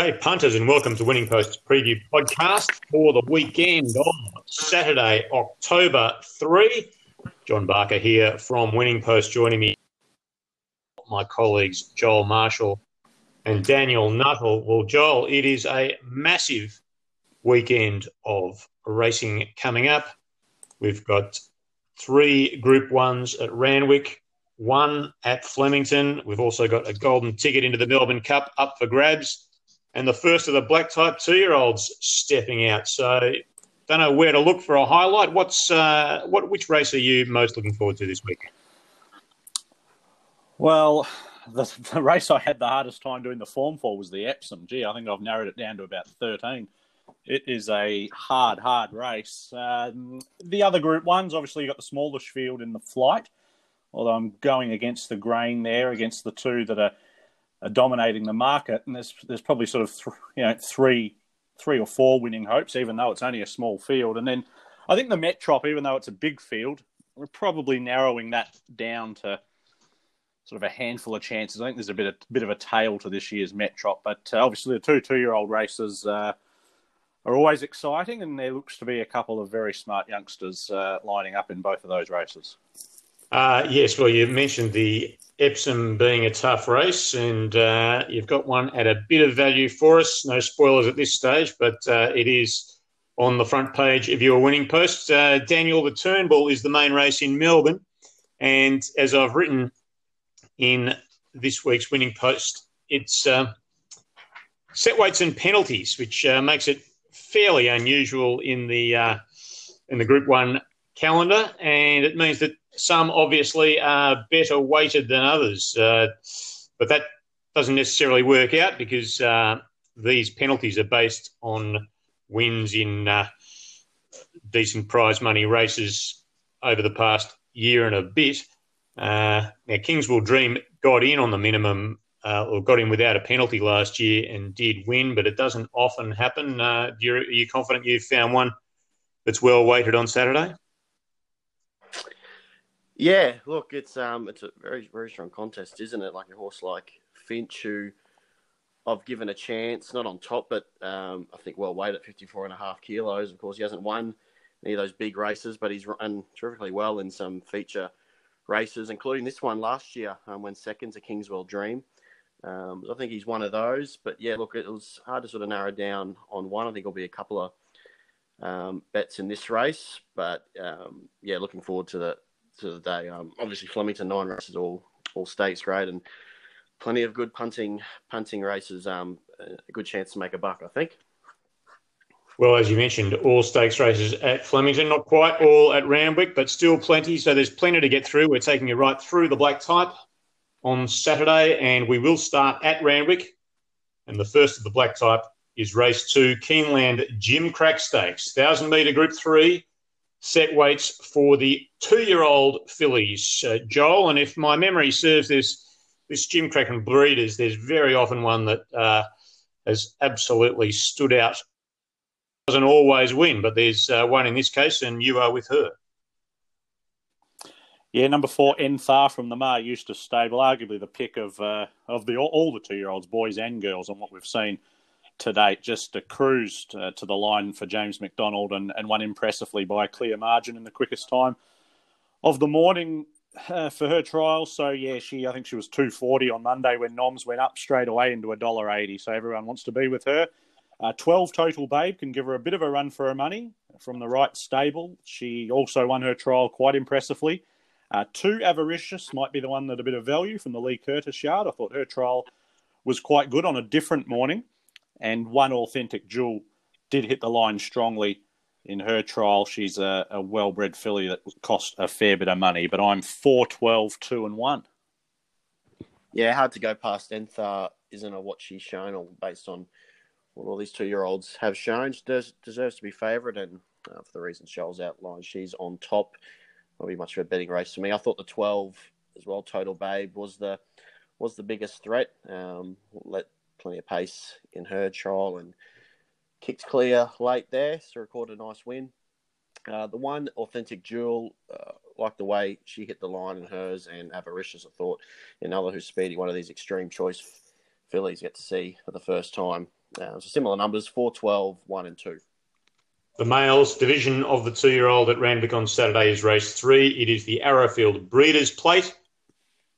G'day, punters, and welcome to Winning Post Preview Podcast for the weekend on Saturday, October 3. John Barker here from Winning Post, joining me, my colleagues Joel Marshall and Daniel Nuttall. Well, Joel, it is a massive weekend of racing coming up. We've got three Group Ones at Randwick, one at Flemington. We've also got a golden ticket into the Melbourne Cup up for grabs and the first of the black type two year olds stepping out. So don't know where to look for a highlight. What's uh, what? Which race are you most looking forward to this week? Well, the, the, race I had the hardest time doing the form for was the Epsom. Gee, I think I've narrowed it down to about thirteen. It is a hard, hard race. Um, the other Group Ones, obviously, you got the smallish field in the flight. Although I'm going against the grain there, against the two that are dominating the market, and there's there's probably sort of th- you know three three or four winning hopes, even though it's only a small field. And then I think the Metrop, even though it's a big field, we're probably narrowing that down to sort of a handful of chances. I think there's a bit of bit of a tail to this year's Metrop, but uh, obviously the two two year old races. Uh, are always exciting, and there looks to be a couple of very smart youngsters uh, lining up in both of those races. Uh, yes, well, you mentioned the Epsom being a tough race, and uh, you've got one at a bit of value for us. No spoilers at this stage, but uh, it is on the front page of your winning post. Uh, Daniel, the Turnbull is the main race in Melbourne, and as I've written in this week's winning post, it's uh, set weights and penalties, which uh, makes it fairly unusual in the in the Group One calendar, and it means that some obviously are better weighted than others, uh, but that doesn't necessarily work out because uh, these penalties are based on wins in uh, decent prize money races over the past year and a bit. Uh, now, Kings Will Dream got in on the minimum uh, or got in without a penalty last year and did win, but it doesn't often happen. Uh, are you confident you've found one that's well weighted on Saturday? Yeah, look, it's um, it's a very very strong contest, isn't it? Like a horse like Finch, who I've given a chance, not on top, but um, I think well weighed at 54 and a half kilos. Of course, he hasn't won any of those big races, but he's run terrifically well in some feature races, including this one last year um, when second to Kings Will Dream. Um, I think he's one of those. But yeah, look, it was hard to sort of narrow down on one. I think there'll be a couple of um, bets in this race, but um, yeah, looking forward to the to the day. Um, obviously, Flemington nine races all all stakes grade and plenty of good punting punting races. Um, a good chance to make a buck, I think. Well, as you mentioned, all stakes races at Flemington, not quite all at Randwick, but still plenty. So there's plenty to get through. We're taking you right through the black type on Saturday, and we will start at Randwick. And the first of the black type is race two, Keeneland Gimcrack Stakes, thousand metre Group Three set weights for the two-year-old fillies, uh, Joel. And if my memory serves, this this Gimcrack and breeders, there's very often one that uh, has absolutely stood out. Doesn't always win, but there's uh, one in this case, and you are with her. Yeah, number four, Enthar from the Maher Eustace stable, arguably the pick of uh, of the all the two year olds, boys and girls, on what we've seen to date, just a cruised uh, to the line for James McDonald and, and won impressively by a clear margin in the quickest time of the morning uh, for her trial. So yeah, she I think she was two forty on Monday when Noms went up straight away into a dollar eighty. So everyone wants to be with her. Uh, Twelve total, babe can give her a bit of a run for her money from the right stable. She also won her trial quite impressively. Uh, two Avaricious might be the one that a bit of value from the Lee Curtis yard. I thought her trial was quite good on a different morning and one authentic jewel did hit the line strongly in her trial. She's a, a well bred filly that cost a fair bit of money, but I'm 4 12, 2 and 1. Yeah, hard to go past Enthar, isn't it? What she's shown, or based on what all these two year olds have shown. She deserves to be favourite, and uh, for the reasons Charles outlined, she's on top. Won't be much of a betting race for me. I thought the 12 as well, Total Babe, was the was the biggest threat. Um, let plenty of pace in her trial and kicked clear late there to record a nice win. Uh, the one authentic jewel, uh, like the way she hit the line in hers and Avaricious, I thought, another who's speedy, one of these extreme choice fillies get to see for the first time Uh, so similar numbers 4, 12, 1, and 2. The males division of the two year old at Randwick on Saturday is race three. It is the Arrowfield Breeders' Plate.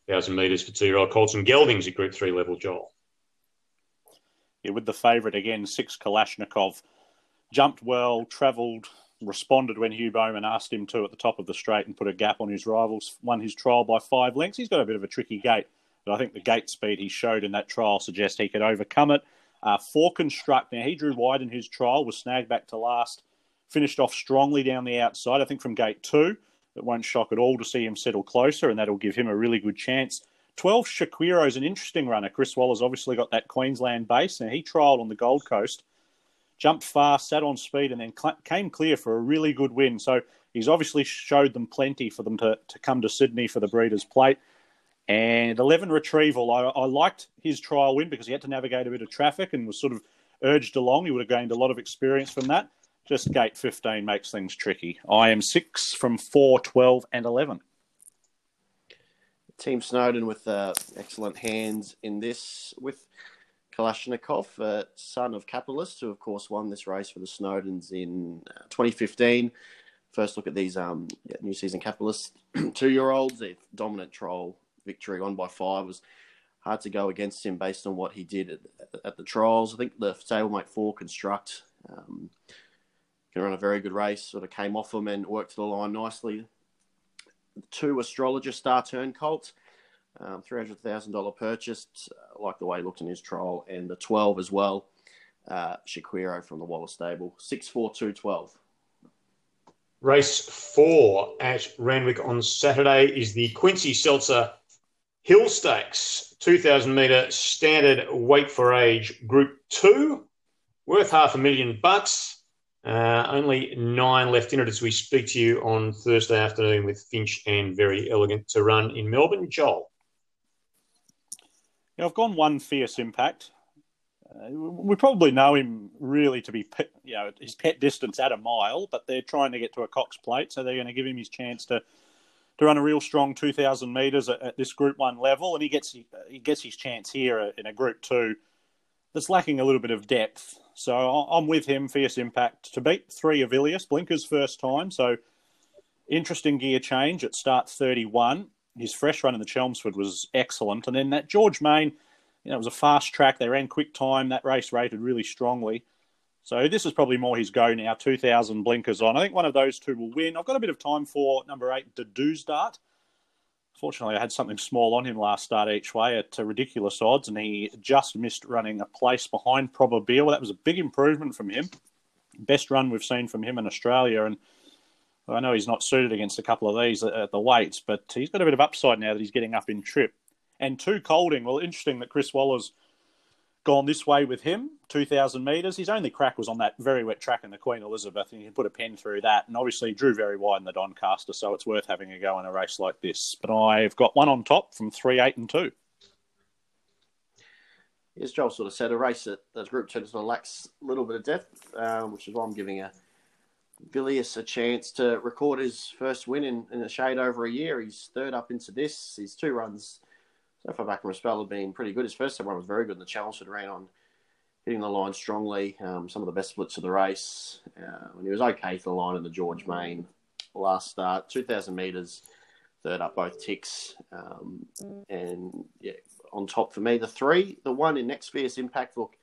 1,000 metres for two year old Colton Geldings at Group 3 level, Joel. Yeah, with the favourite again, six Kalashnikov. Jumped well, travelled, responded when Hugh Bowman asked him to at the top of the straight and put a gap on his rivals. Won his trial by five lengths. He's got a bit of a tricky gate, but I think the gate speed he showed in that trial suggests he could overcome it. Uh, for Construct, now he drew wide in his trial, was snagged back to last finished off strongly down the outside. I think from gate two, it won't shock at all to see him settle closer, and that'll give him a really good chance. 12, Shaquiro is an interesting runner. Chris Waller's obviously got that Queensland base, and he trialled on the Gold Coast, jumped fast, sat on speed, and then cl- came clear for a really good win. So he's obviously showed them plenty for them to, to come to Sydney for the Breeders' Plate. And 11 Retrieval, I, I liked his trial win because he had to navigate a bit of traffic and was sort of urged along. He would have gained a lot of experience from that. Just gate 15 makes things tricky. I am six from 4, 12, and 11. Team Snowden with uh, excellent hands in this with Kalashnikov, uh, son of capitalists, who of course won this race for the Snowdens in uh, 2015. First look at these um, yeah, new season capitalists, two year olds. Their dominant trial victory, one by five, was hard to go against him based on what he did at, at the trials. I think the stablemate four construct. Um, can run a very good race. Sort of came off them and worked to the line nicely. Two astrologer star turn colts, um, three hundred thousand dollar purchase. Uh, like the way he looked in his trial, and the twelve as well. Uh, Shaquiro from the Waller's stable, six four two twelve. Race four at Randwick on Saturday is the Quincy Seltzer Hill Stakes, 2,000 metre standard weight for age group two, worth half a million bucks. Uh, only nine left in it as we speak to you on Thursday afternoon with Finch and Very Elegant to run in Melbourne. Joel. Yeah, I've gone one fierce impact. Uh, we probably know him really to be, you know, his pet distance at a mile, but they're trying to get to a Cox plate, so they're going to give him his chance to to run a real strong 2,000 metres at, at, this Group One level, and he gets he gets his chance here in a Group Two that's lacking a little bit of depth. So I'm with him, Fierce Impact, to beat three of Avilius, Blinker's first time. So interesting gear change at start 31. His fresh run in the Chelmsford was excellent. And then that George Main, you know, it was a fast track. They ran quick time. That race rated really strongly. So this is probably more his go now. 2,000 blinkers on. I think one of those two will win. I've got a bit of time for number eight, Dedu's Dart. Fortunately, I had something small on him last start each way at uh, ridiculous odds, and he just missed running a place behind Probabeel. That was a big improvement from him. Best run we've seen from him in Australia, and I know he's not suited against a couple of these at the weights, but he's got a bit of upside now that he's getting up in trip. And two Kolding, well, interesting that Chris Waller's gone this way with him, 2,000 metres. His only crack was on that very wet track in the Queen Elizabeth, and he put a pen through that. And obviously, drew very wide in the Doncaster, so it's worth having a go in a race like this. But I've got one on top from 3, 8, and 2. As Joel sort of said, a race that, that's Group 2 sort of lacks a little bit of depth, um, which is why I'm giving a Villiers a chance to record his first win in, in a shade over a year. He's third up into this. His two runs so far back from a spell have been pretty good. His first run was very good in the challenge Chelmsford ran on hitting the line strongly. Um, some of the best splits of the race. Uh, and he was okay for the line in the George Main last start. 2,000 metres, third up both ticks. Um, and yeah, on top for me, the three. The one in next fierce impact look.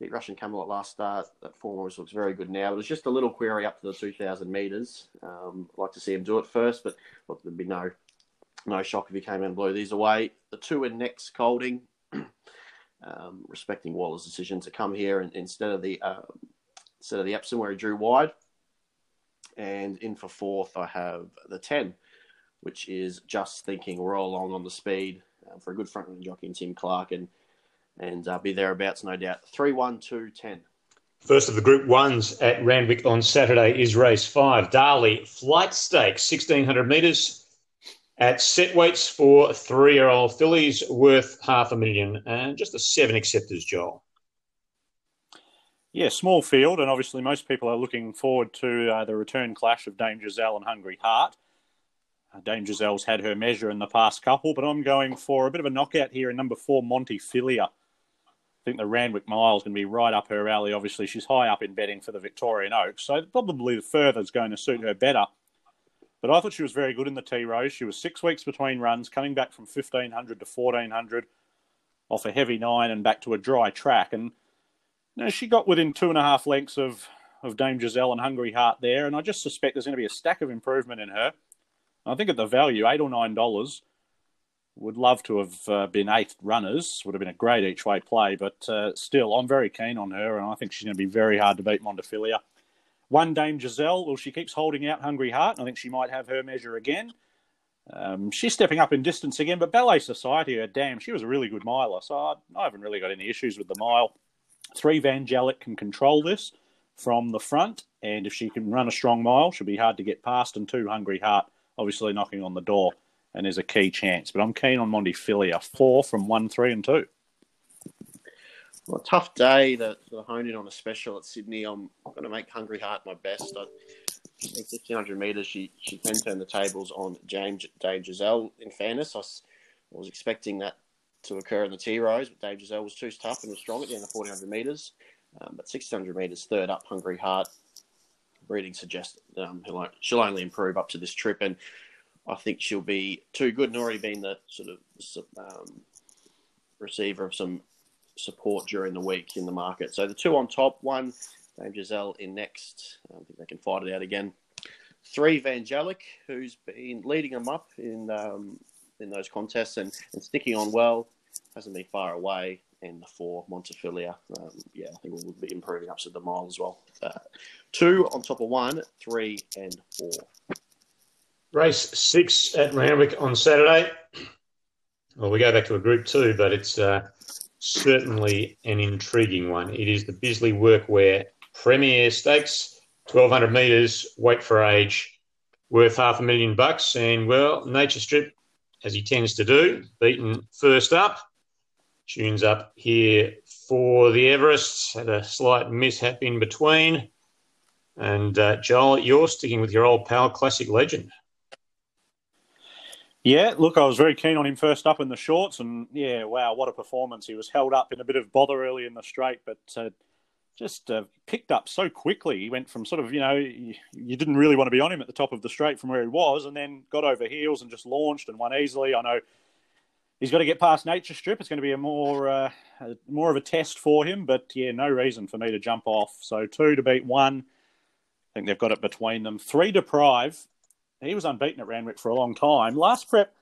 Beat Russian Camelot last start. That form always looks very good now. But it's just a little query up to the 2,000 metres. Um, I'd like to see him do it first, but look, thered be no no shock if he came in and blew these away. The two in next Kolding, um, respecting Waller's decision to come here and, instead of the uh, instead of the Epsom where he drew wide. And in for fourth, I have the ten, which is just thinking roll along on the speed uh, for a good front running jockey and Tim Clark and and uh, be thereabouts, no doubt. Three, one, two, ten. First of the Group Ones at Randwick on Saturday is race five, Darley Flight Stakes, sixteen hundred metres at set weights for three year old fillies worth half a million and just a seven acceptors, Joel. Yeah, small field, and obviously most people are looking forward to uh, the return clash of Dame Giselle and Hungry Heart. Uh, Dame Giselle's had her measure in the past couple, but I'm going for a bit of a knockout here in number four, Montefilia. I think the Randwick Mile is going to be right up her alley. Obviously, she's high up in betting for the Victorian Oaks, so probably the further is going to suit her better. But I thought she was very good in the Tea Rose. She was six weeks between runs, coming back from 1500 to 1400 off a heavy nine and back to a dry track. And you know, she got within two and a half lengths of, of Dame Giselle and Hungry Heart there. And I just suspect there's going to be a stack of improvement in her. I think at the value, eight or nine dollars, would love to have uh, been eighth runners. Would have been a great each way play, but uh, still, I'm very keen on her, and I think she's going to be very hard to beat Montefilia. One Dame Giselle, well, she keeps holding out Hungry Heart. I think she might have her measure again. Um, she's stepping up in distance again, but Ballet Society, her dam, she was a really good miler, so I, I haven't really got any issues with the mile. Three Vangelic can control this from the front, and if she can run a strong mile, she'll be hard to get past. And two Hungry Heart, obviously knocking on the door and there's a key chance. But I'm keen on Montefilia, four from one, three, and two. Well, tough day to, to hone in on a special at Sydney. I'm going to make Hungry Heart my best. I think 1500 metres, she, she can turn the tables on James Dame Giselle. In fairness, I was, expecting that to occur in the Tea Rose, but Dame Giselle was too tough and was strong at the end of 1400 metres. Um, but 1600 metres, third up, Hungry Heart. Breeding suggests um, she'll only improve up to this trip. And I think she'll be too good and already been the sort of um, receiver of some support during the week in the market. So the two on top, one Dame Giselle in next. I think they can fight it out again. Three Vangelic, who's been leading them up in um, in those contests and, and sticking on well, hasn't been far away. And the four Montefilia, um, yeah, I think we'll be improving up to the mile as well. Uh, two on top of one, three and four. Race six at Randwick on Saturday. Well, we go back to a group two, but it's uh, certainly an intriguing one. It is the Bisley Workwear Premier Stakes, 1200 metres, weight for age, worth half a million bucks. And, well, Nature Strip, as he tends to do, beaten first up, tunes up here for the Everest, had a slight mishap in between. And, uh, Joel, you're sticking with your old pal, Classic Legend. Yeah, look, I was very keen on him first up in the shorts, and yeah, wow, what a performance! He was held up in a bit of bother early in the straight, but uh, just uh, picked up so quickly. He went from sort of, you know, you, didn't really want to be on him at the top of the straight from where he was, and then got over heels and just launched and won easily. I know he's got to get past Nature Strip. It's going to be a more uh, a, more of a test for him, but yeah, no reason for me to jump off. So two to beat one. I think they've got it between them. Three deprive he was unbeaten at Randwick for a long time. Last prep,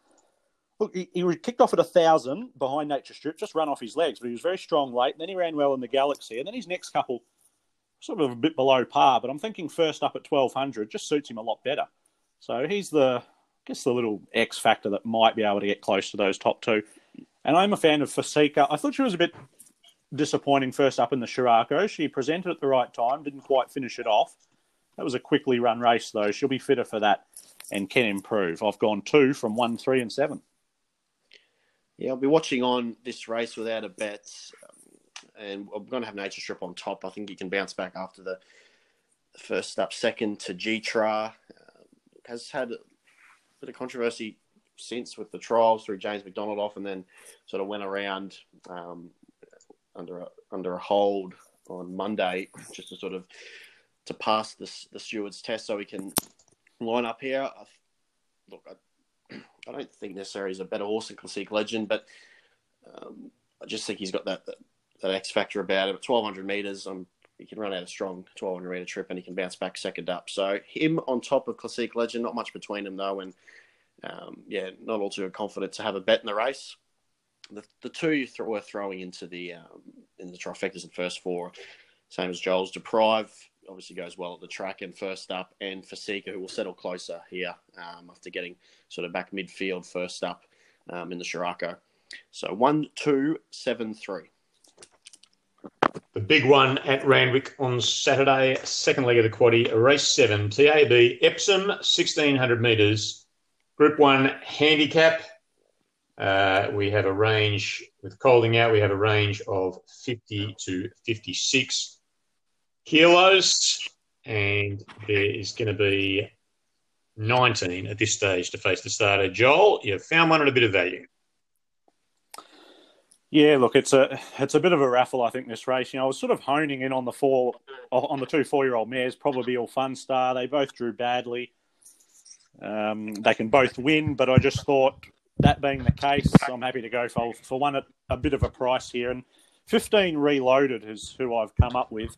look, he, he kicked off at a thousand behind Nature Strip, just run off his legs, but he was very strong late. And then he ran well in the Galaxy, and then his next couple sort of a bit below par. But I'm thinking first up at 1200 just suits him a lot better. So he's the, I guess, the little X factor that might be able to get close to those top two. And I'm a fan of Fasika. I thought she was a bit disappointing first up in the Shirako. She presented at the right time, didn't quite finish it off. That was a quickly run race, though. She'll be fitter for that and can improve. I've gone two from one, three, and seven. Yeah, I'll be watching on this race without a bet, and I'm going to have Nature Strip on top. I think he can bounce back after the first up. Second to Gytrash. Uh, has had a bit of controversy since with the trials through James McDonald off, and then sort of went around um, under a, under a hold on Monday just to sort of to pass the the stewards test so he can line up here. I, look, I, I, don't think necessarily he's a better horse than Classic Legend, but um, I just think he's got that, that, that X factor about him. At 1200 metres, um, he can run out a strong 1200 metre trip and he can bounce back second up. So him on top of Classic Legend, not much between them though, and um, yeah, not all too confident to have a bet in the race. The, the two th- we're throwing into the um, in the trifectas and first four, same as Joel's Deprive obviously goes well at the track and first up, and Fasika, who will settle closer here um, after getting sort of back midfield first up um, in the Shirako. So one, two, seven, three. The big one at Randwick on Saturday, second leg of the quaddy, race seven, TAB Epsom, 1600 metres, Group One handicap. Uh, we have a range with Kolding out. We have a range of 50 to 56 kilos, and there is going to be 19 at this stage to face the starter. Joel, you've found one at a bit of value. Yeah, look, it's a it's a bit of a raffle. I think this race. You know, I was sort of honing in on the four on the two four year old mares. Probabeel fun star. They both drew badly. Um, they can both win, but I just thought that being the case, I'm happy to go for for one at a bit of a price here. And 15 reloaded is who I've come up with.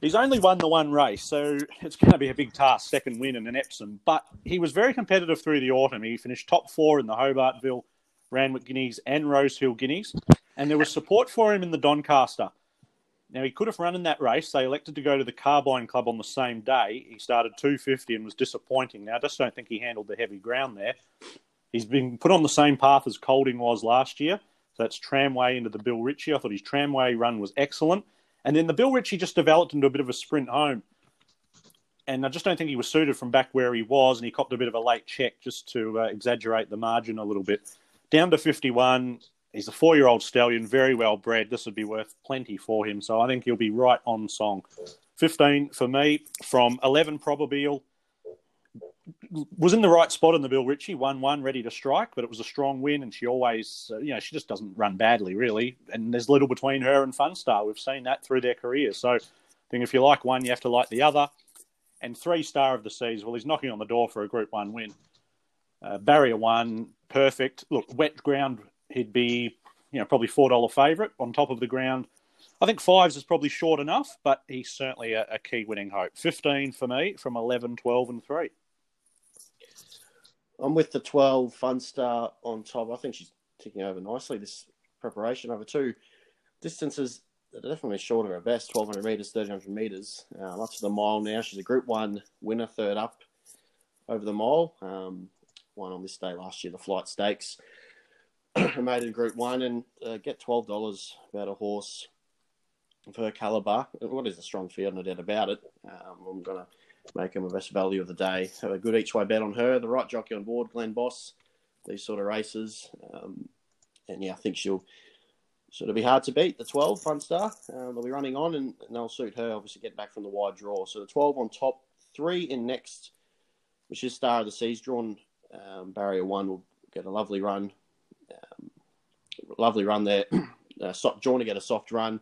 He's only won the one race, so it's going to be a big task, second win in an Epsom. But he was very competitive through the autumn. He finished top four in the Hobartville Randwick Guineas and Rosehill Guineas, and there was support for him in the Doncaster. Now he could have run in that race. They elected to go to the Carbine Club on the same day. He started 250 and was disappointing. Now I just don't think he handled the heavy ground there. He's been put on the same path as Kolding was last year. So that's Tramway into the Bill Ritchie. I thought his Tramway run was excellent. And then the Bill Ritchie just developed into a bit of a sprint home. And I just don't think he was suited from back where he was, and he copped a bit of a late check just to uh, exaggerate the margin a little bit. Down to 51. He's a four year old stallion, very well bred. This would be worth plenty for him. So I think he'll be right on song. 15 for me from 11 Probabeel was in the right spot in the Bill Ritchie, one one, ready to strike, but it was a strong win, and she always, uh, you know, she just doesn't run badly, really. And there's little between her and Funstar. We've seen that through their careers. So I think if you like one, you have to like the other. And three star of the seas, well, he's knocking on the door for a Group One win. Uh, barrier one, perfect. Look, wet ground, he'd be, you know, probably four dollar favourite on top of the ground. I think fives is probably short enough, but he's certainly a, a key winning hope. 15 for me from 11, 12, and 3. I'm with the 12 Funstar on top. I think she's ticking over nicely this preparation over two distances that are definitely shorter at best 1200 metres, 1300 metres. Uh, much of the mile now. She's a Group 1 winner, third up over the mile. Um, won on this day last year, the Flight Stakes. made in Group 1 and uh, get $12 about a horse of her calibre. What is a strong field, no doubt about it. Um, I'm to make him a best value of the day. Have a good each way bet on her. The right jockey on board, Glenn Boss. These sort of races, um, and yeah, I think she'll sort of be hard to beat. The 12 Funstar, uh, they'll be running on, and, and, they'll suit her. Obviously, get back from the wide draw. So the 12 on top, three in next, which is Star of the Seas drawn. Um, barrier one will get a lovely run, um, lovely run there. uh, soft, drawn to get a soft run.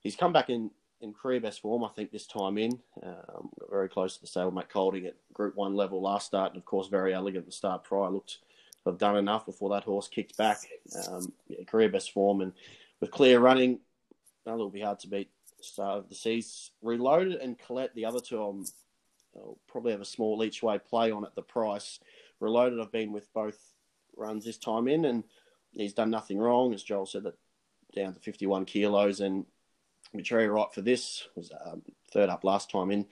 He's come back in in career best form, I think, this time in. Um, got very close to the stablemate Kolding at Group 1 level last start, and of course, very elegant the start prior. Looked to have done enough before that horse kicked back. Um, yeah, career best form, and with clear running, it'll be hard to beat. Star of the Seas reloaded and Colette, the other two, um, I'll probably have a small each way play on at the price. Reloaded, I've been with both runs this time in, and he's done nothing wrong, as Joel said, that down to 51 kilos and very right for this. Was um, third up last time in.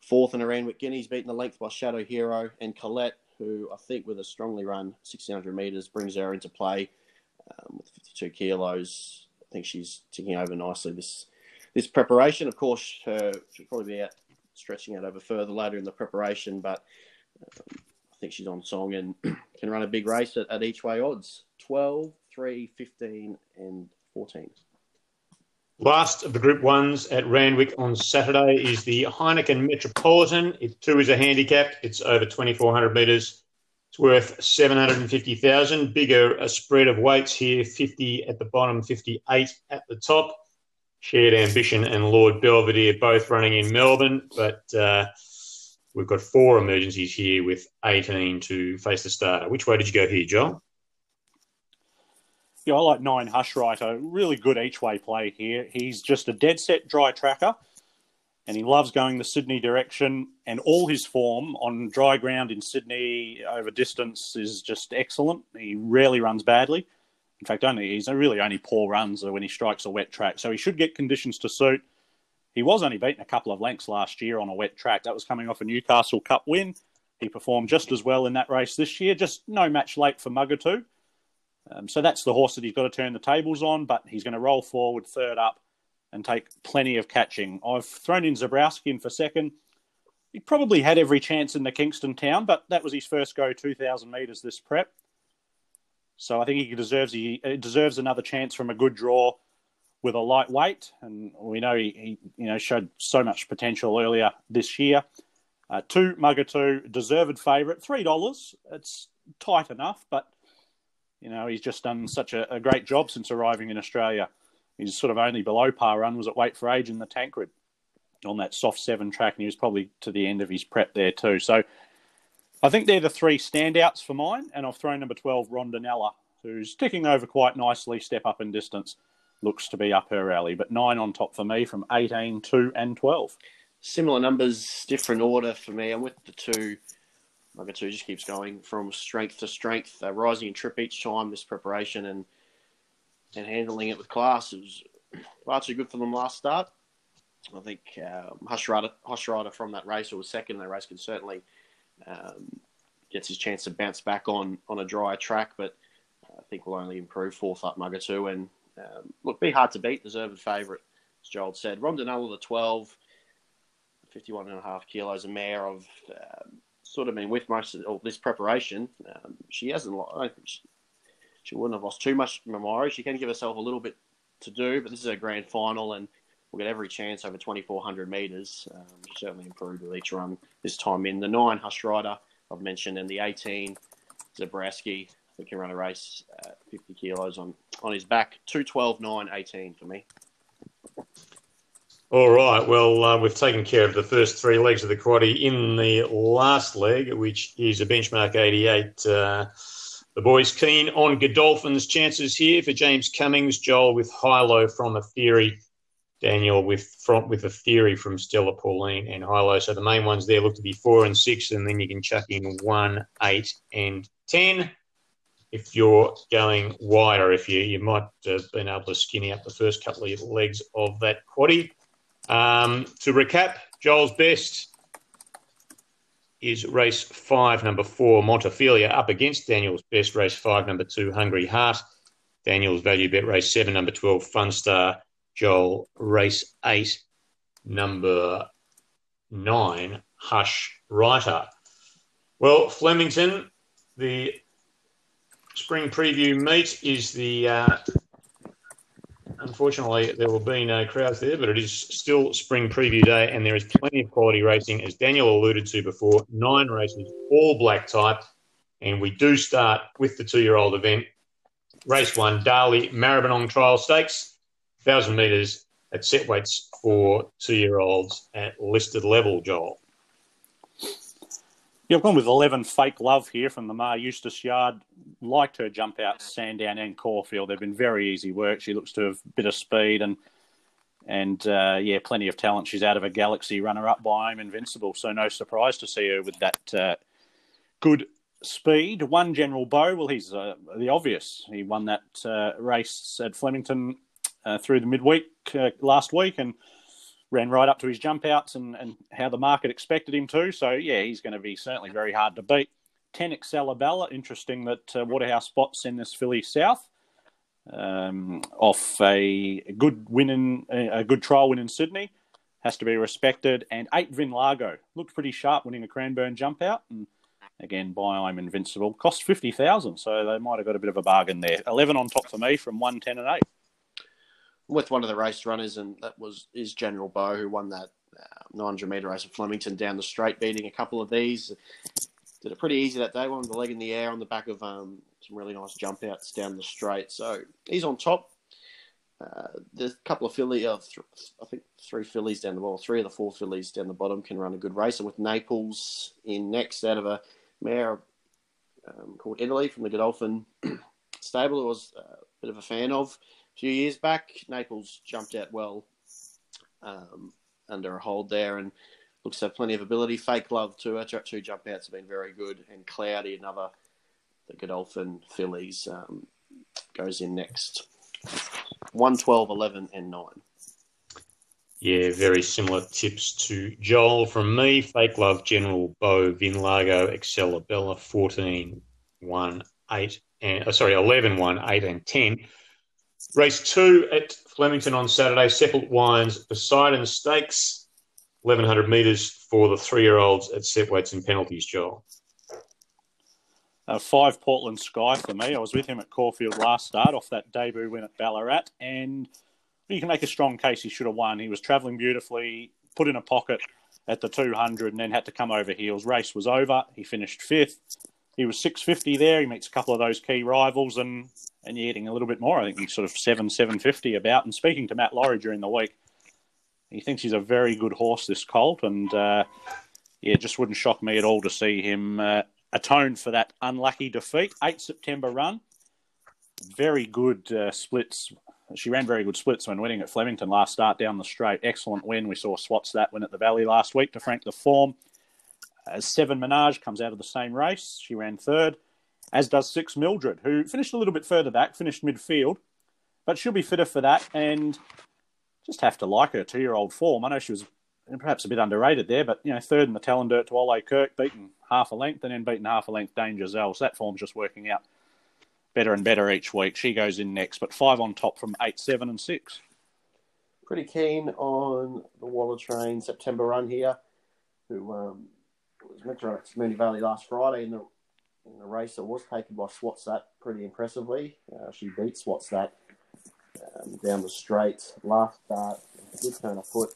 Fourth in a Randwick Guineas, beaten the length by Shadow Hero and Colette, who I think with a strongly run 1600 metres brings her into play um, with 52 kilos. I think she's ticking over nicely this this preparation. Of course, her she'll probably be out stretching out over further later in the preparation, but um, I think she's on song and can run a big race at, at each way odds 12, 3, 15, and 14. Last of the Group Ones at Randwick on Saturday is the Heineken Metropolitan. It too is a handicap. It's over 2,400 metres. It's worth 750,000. Bigger a spread of weights here 50 at the bottom, 58 at the top. Shared Ambition and Lord Belvedere both running in Melbourne, but uh, we've got four emergencies here with 18 to face the starter. Which way did you go here, Joel? Yeah, I like nine Hushwriter. Really good each way play here. He's just a dead set dry tracker, and he loves going the Sydney direction. And all his form on dry ground in Sydney over distance is just excellent. He rarely runs badly. In fact, only he's really only poor runs when he strikes a wet track. So he should get conditions to suit. He was only beaten a couple of lengths last year on a wet track. That was coming off a Newcastle Cup win. He performed just as well in that race this year. Just no match late for Mugatoo. Um, so that's the horse that he's got to turn the tables on, but he's going to roll forward third up and take plenty of catching. I've thrown in Zabrowski in for second. He probably had every chance in the Kingston town, but that was his first go 2,000 metres this prep. So I think he deserves he deserves another chance from a good draw with a lightweight, and we know he, he you know showed so much potential earlier this year. Uh, two Mugatoo, deserved favourite, three dollars. It's tight enough, but You know, he's just done such a, a great job since arriving in Australia. His sort of only below par run was at Weight for Age in the Tancred on that soft seven track, and he was probably to the end of his prep there too. So I think they're the three standouts for mine, and I've thrown number 12, Rondinella, who's ticking over quite nicely, step up in distance, looks to be up her alley. But nine on top for me from 18, 2, and 12. Similar numbers, different order for me. I'm with the two. Two just keeps going from strength to strength, uh, rising in trip each time. This preparation and and handling it with class was largely good for them last start. I think um, Hush, Rider, Hush Writer from that race or was second in that race can certainly um, gets his chance to bounce back on on a drier track, but I think will only improve fourth up Mugatoo and um, look be hard to beat. Deserved favourite, as Joel said. Rondinella the 12, 51 and a half kilos, a mare of um, sort of been with most of all this preparation. Um, she hasn't. I think she, she wouldn't have lost too much memory. She can give herself a little bit to do, but this is a grand final and we'll get every chance over 2,400 metres. Um, certainly improved with each run this time in. The 9 Hush Writer, I've mentioned, and the 18 Zabrowski, who can run a race at 50 kilos on, on his back. 212, 9, 18 for me. All right. Well, uh, we've taken care of the first three legs of the quaddy. In the last leg, which is a benchmark 88, uh, the boys keen on Godolphin's chances here for James Cummings, Joel with high-low from a theory Daniel with front with a theory from Stella Pauline and Hilo. So the main ones there look to be four and six, and then you can chuck in one, eight, and ten. If you're going wider, if you you might have been able to skinny up the first couple of legs of that quaddy. Um, to recap, Joel's best is race five, number four, Montefilia, up against Daniel's best race five, number two, Hungry Heart. Daniel's value bet race seven, number 12, Funstar. Joel, race eight, number nine, Hush Writer. Well, Flemington, the spring preview meet is the. Uh, unfortunately, there will be no crowds there, but it is still spring preview day, and there is plenty of quality racing, as Daniel alluded to before. Nine races, all black type, and we do start with the two-year-old event. Race one, Darley Maribyrnong Trial Stakes. 1,000 metres at set weights for two year olds at listed level, Joel. Yeah, I've gone with 11 Fake Love here from the Maher Eustace Yard. Liked her jump out Sandown and Caulfield. They've been very easy work. She looks to have a bit of speed and and uh, yeah, plenty of talent. She's out of a Galaxy runner up by I'm Invincible, so no surprise to see her with that uh, good speed. One General Bow, well, he's uh, the obvious. He won that uh, race at Flemington uh, through the midweek uh, last week and ran right up to his jump outs and, and how the market expected him to. So, yeah, he's going to be certainly very hard to beat. 10 Excalibella, interesting that uh, Waterhouse spots in this filly south. Um, off a good win in a good trial win in Sydney, has to be respected. And eight Vin Largo looked pretty sharp, winning a Cranbourne jump out, and again I'm Invincible cost fifty thousand, so they might have got a bit of a bargain there. Eleven on top for me from one ten and eight with one of the race runners, and that was is General Bow, who won that uh, 900 metre race at Flemington down the straight, beating a couple of these. Did it pretty easy that day, Won the leg in the air on the back of um, some really nice jump outs down the straight. So he's on top. Uh, there's a couple of filly, uh, th- I think three fillies down the bottom, three of the four fillies down the bottom can run a good race. And with Naples in next out of a mare um, called Italy from the Godolphin stable, who was a bit of a fan of few years back. Naples jumped out well um, under a hold there and looks to have plenty of ability. Fake Love, too. Her two jump outs have been very good. And Cloudy, another, the Godolphin fillies, um, goes in next. 1, 12, 11, and 9. Yeah, very similar tips to Joel from me. Fake Love, General Bow, Vin Largo, Excalibella, 14, 1, 8, and, uh, sorry, 11, 1, 8, and 10. Race two at Flemington on Saturday, Seppelt Wines, Poseidon Stakes, 1100 metres for the three year olds at set weights and penalties, Joel. Uh, five Portland Sky for me. I was with him at Caulfield last start off that debut win at Ballarat, and you can make a strong case he should have won. He was travelling beautifully, put in a pocket at the 200, and then had to come over heels. Race was over. He finished fifth. He was 650 there. He meets a couple of those key rivals, and and you're getting a little bit more. I think he's sort of seven 750 about. And speaking to Matt Laurie during the week, he thinks he's a very good horse, this Colt, and uh, yeah, just wouldn't shock me at all to see him uh, atone for that unlucky defeat. 8 September run, very good uh, splits. She ran very good splits when winning at Flemington last start down the straight. Excellent win. We saw Swats that win at the Valley last week to frank the form. As Seven Menage comes out of the same race, she ran third, as does Six Mildred, who finished a little bit further back, finished midfield, but she'll be fitter for that and just have to like her two year old form. I know she was perhaps a bit underrated there, but you know, third in the Talindert to Ole Kirk, beaten half a length, and then beaten half a length Danger Zell. So that form's just working out better and better each week. She goes in next, but five on top from eight, seven, and six. Pretty keen on the Waller Train September run here, who um, at Moonee Valley last Friday in the in the race that was taken by Swatsat pretty impressively. Uh, she beat Swatsat um, down the straight last start. Did turn a foot,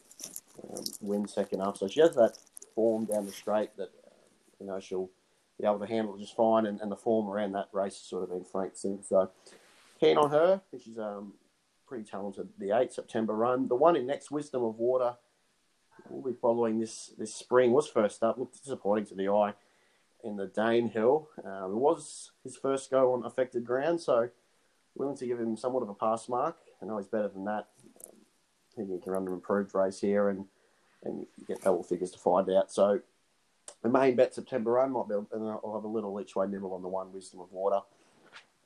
um, win second up. So she has that form down the straight that uh, you know she'll be able to handle just fine. And, and the form around that race has sort of been franked since. So keen on her. She's um, pretty talented. The 8 September run. The one in next Wisdom of Water we'll be following this this spring was first up. Looked disappointing to the eye in the Danehill. Um, it was his first go on affected ground, so willing to give him somewhat of a pass mark. I know he's better than that. Um, I think he can run an improved race here and and get double figures to find out. So the main bet September run might be, and I'll have a little each way nibble on the one Wisdom of Water.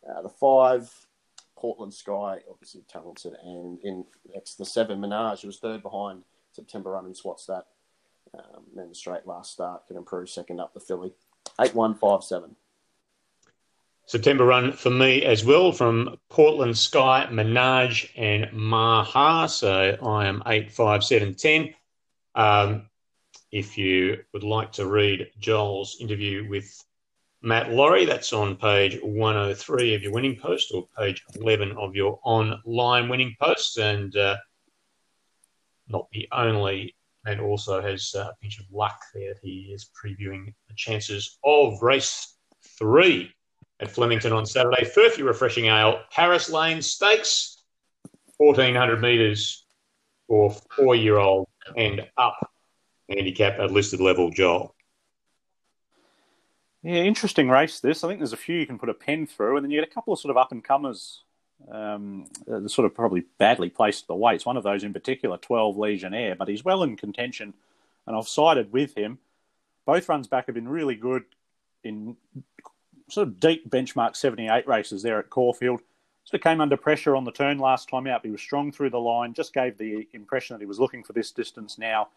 Uh, the five Portland Sky, obviously talented, and in the seven Menage, was third behind September run and Swats that. Um, then the straight last start can improve second up the filly. 8157. September run for me as well from Portland Sky, Menage, and Maha. So I am 85710. Um, if you would like to read Joel's interview with Matt Laurie, that's on page 103 of your winning post or page 11 of your online winning post. And uh, not the only, and also has a pinch of luck there. He is previewing the chances of race three at Flemington on Saturday. Firth, refreshing ale, Paris Lane Stakes, 1400 metres for four year old and up handicap at listed level, Joel. Yeah, interesting race this. I think there's a few you can put a pen through, and then you get a couple of sort of up and comers um, sort of probably badly placed the weights. One of those in particular, 12 Legionnaire, but he's well in contention, and I've sided with him. Both runs back have been really good in sort of deep benchmark 78 races there at Caulfield. Sort of came under pressure on the turn last time out. He was strong through the line, just gave the impression that he was looking for this distance now.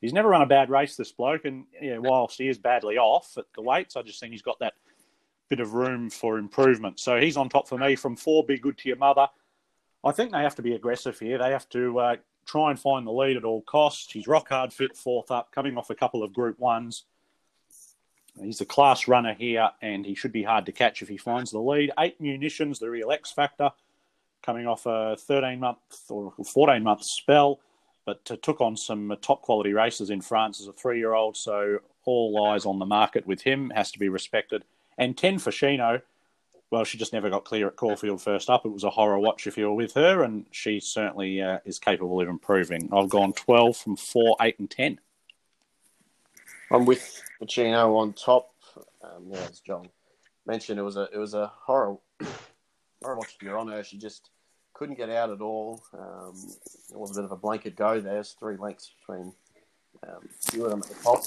He's never run a bad race, this bloke, and yeah, whilst he is badly off at the weights, I just think he's got that bit of room for improvement. So he's on top for me from four. Be good to your mother. I think they have to be aggressive here. They have to uh, try and find the lead at all costs. He's rock hard fit, fourth up, coming off a couple of Group Ones. He's a class runner here, and he should be hard to catch if he finds the lead. Eight munitions, the real X factor, coming off a 13 month or 14 month spell, but took on some top quality races in France as a three year old. So all eyes on the market with him has to be respected. And 10 for Shino, well, she just never got clear at Caulfield first up. It was a horror watch if you were with her, and she certainly uh, is capable of improving. I've gone 12 from 4, 8, and 10. I'm with Pacino on top. Um, yeah, as John mentioned, it was a it was a horror horror watch if you're on her. She just couldn't get out at all. Um, it was a bit of a blanket go. There's three lengths between um, few them at the top.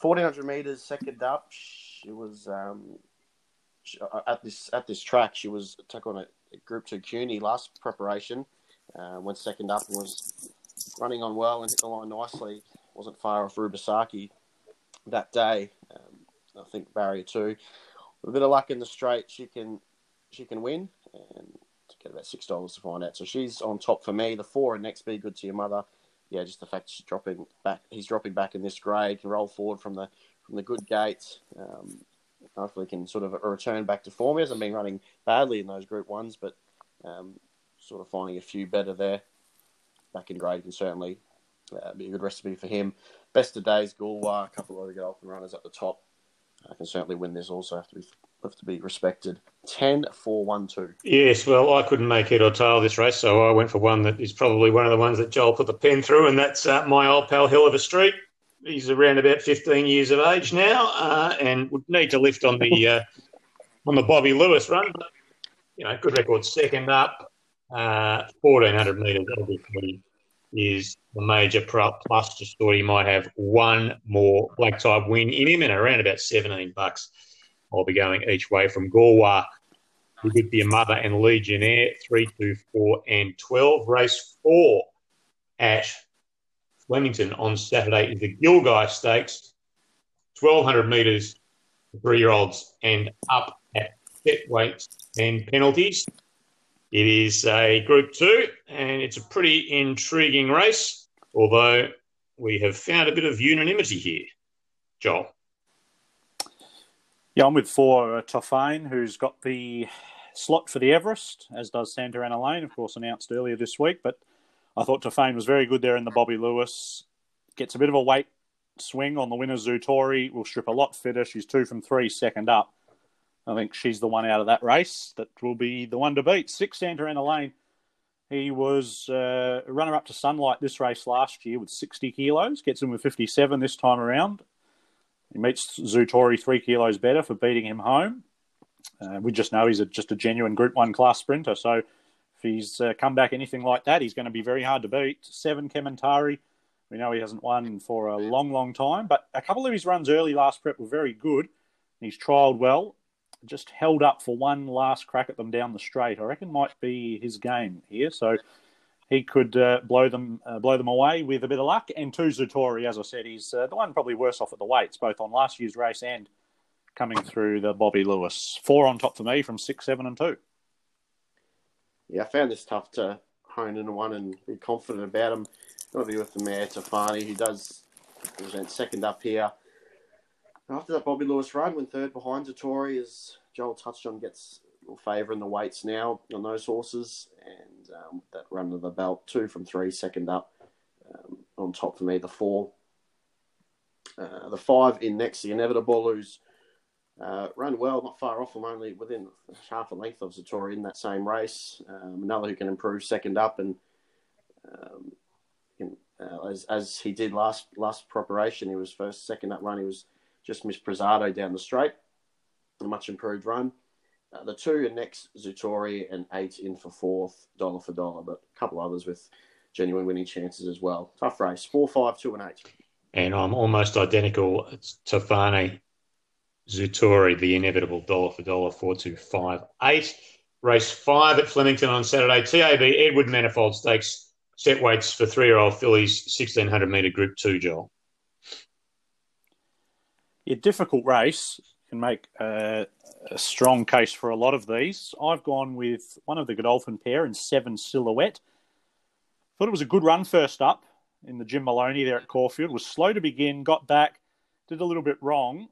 1400 meters, second up. She was um, she, uh, at this at this track. She was took on a, a Group Two CUNY last preparation. Uh, went second up and was running on well and hit the line nicely. wasn't far off Rubisaki that day. Um, I think barrier two. With a bit of luck in the straight, she can she can win and to get about six dollars to find out. So she's on top for me. The four and next be good to your mother. Yeah, just the fact she's dropping back. He's dropping back in this grade. Can roll forward from the from the good gates. Um, hopefully, can sort of return back to form. He hasn't been running badly in those Group Ones, but um, sort of finding a few better there. Back in grade can certainly uh, be a good recipe for him. Best of days, Gulwa, a couple of other good open runners at the top. uh, can certainly win this. Also, have to be have to be respected. 10 4 1 2. Yes, well, I couldn't make head or tail this race, so I went for one that is probably one of the ones that Joel put the pen through, and that's uh, my old pal Hill of a Street. He's around about 15 years of age now, uh, and would need to lift on the uh, on the Bobby Lewis run. But, you know, good record, second up, 1400 uh, metres. Obviously, is the major plus. Just thought he might have one more black type win in him, and around about 17 bucks. I'll be going each way from Gorwa with your mother and Legionnaire, 3, 2, 4, and 12. Race 4 at Flemington on Saturday is the Gilgai Stakes, 1,200 metres three year olds and up at set weights and penalties. It is a Group 2 and it's a pretty intriguing race, although we have found a bit of unanimity here. Joel. Yeah, I'm with four uh, who's got the slot for the Everest, as does Santa Ana Lane, of course, announced earlier this week. But I thought Tofane was very good there in the Bobby Lewis. Gets a bit of a weight swing on the winner, Zoutori. Will strip a lot fitter. She's two from three, second up. I think she's the one out of that race that will be the one to beat. Six Santa Ana Lane. He was uh, runner up to Sunlight this race last year with 60 kilos. Gets him with 57 this time around. He meets Zoutori three kilos better for beating him home. Uh, we just know he's a, just a genuine Group One class sprinter. So if he's uh, come back anything like that, he's going to be very hard to beat. Seven Kementari. We know he hasn't won for a long, long time, but a couple of his runs early last prep were very good. He's trialled well, just held up for one last crack at them down the straight. I reckon might be his game here. So he could uh, blow them uh, blow them away with a bit of luck. And two Zoutori, as I said, he's uh, the one probably worse off at the weights, both on last year's race and coming through the Bobby Lewis. Four on top for me from six, seven, and two. Yeah, I found this tough to hone in one and be confident about him. Got to be with the mare Tofane, He does present second up here. After that Bobby Lewis run, when third behind Zoutori, as Joel touched on, gets favour in the weights now on those horses, and um, that run of the belt, two from three, second up. Um, on top for me, the four. Uh, the five in next, the inevitable, who's uh, run well, not far off. I'm only within half a length of Zoutori in that same race. Um, another who can improve second up, and um, uh, as as he did last last preparation, he was first second up run. He was just missed Prezado down the straight. A much improved run. Uh, the two are next Zoutori and eight in for fourth, dollar for dollar, but a couple others with genuine winning chances as well. Tough race. Four, five, two, and eight. And I'm almost identical. It's Tofane Zoutori, the inevitable dollar for dollar, four, two, five, eight. Race five at Flemington on Saturday. TAB Edward Manifold Stakes set weights for three year old fillies, 1600 metre group two, Joel. Yeah, difficult race can make a, a, strong case for a lot of these. I've gone with one of the Godolphin pair and seven silhouette. Thought it was a good run first up in the Jim Moloney there at Caulfield. Was slow to begin, got back, did a little bit wrong,